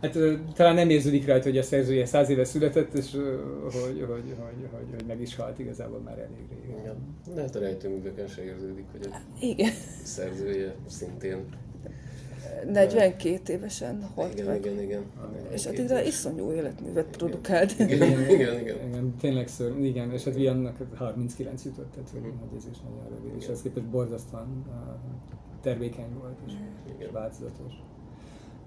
Hát talán nem érződik rajta, hogy a szerzője száz éve született, és hogy, hogy, hogy, hogy, hogy meg is halt igazából már elég régen. Igen. De hát a rejtőműveken se érződik, hogy a Igen. szerzője szintén 42 évesen halt igen, meg. Igen, igen. És addigra iszonyú életművet produkált. Igen, igen, igen. igen. igen tényleg ször, igen, és hát Viannak 39 jutott, tehát hogy ez is nagyon rövid, és az képest borzasztóan tervékeny volt, és, és változatos.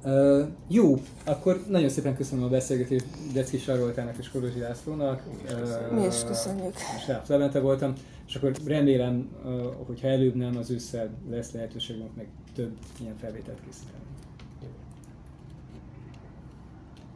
Uh, jó, akkor nagyon szépen köszönöm a beszélgetést Decki Saroltának és Kolozsi Lászlónak. Uh, Mi is köszönjük. Sáv Levente voltam, és akkor remélem, hogyha előbb nem, az ősszel lesz lehetőségünk meg több ilyen felvételt készíteni.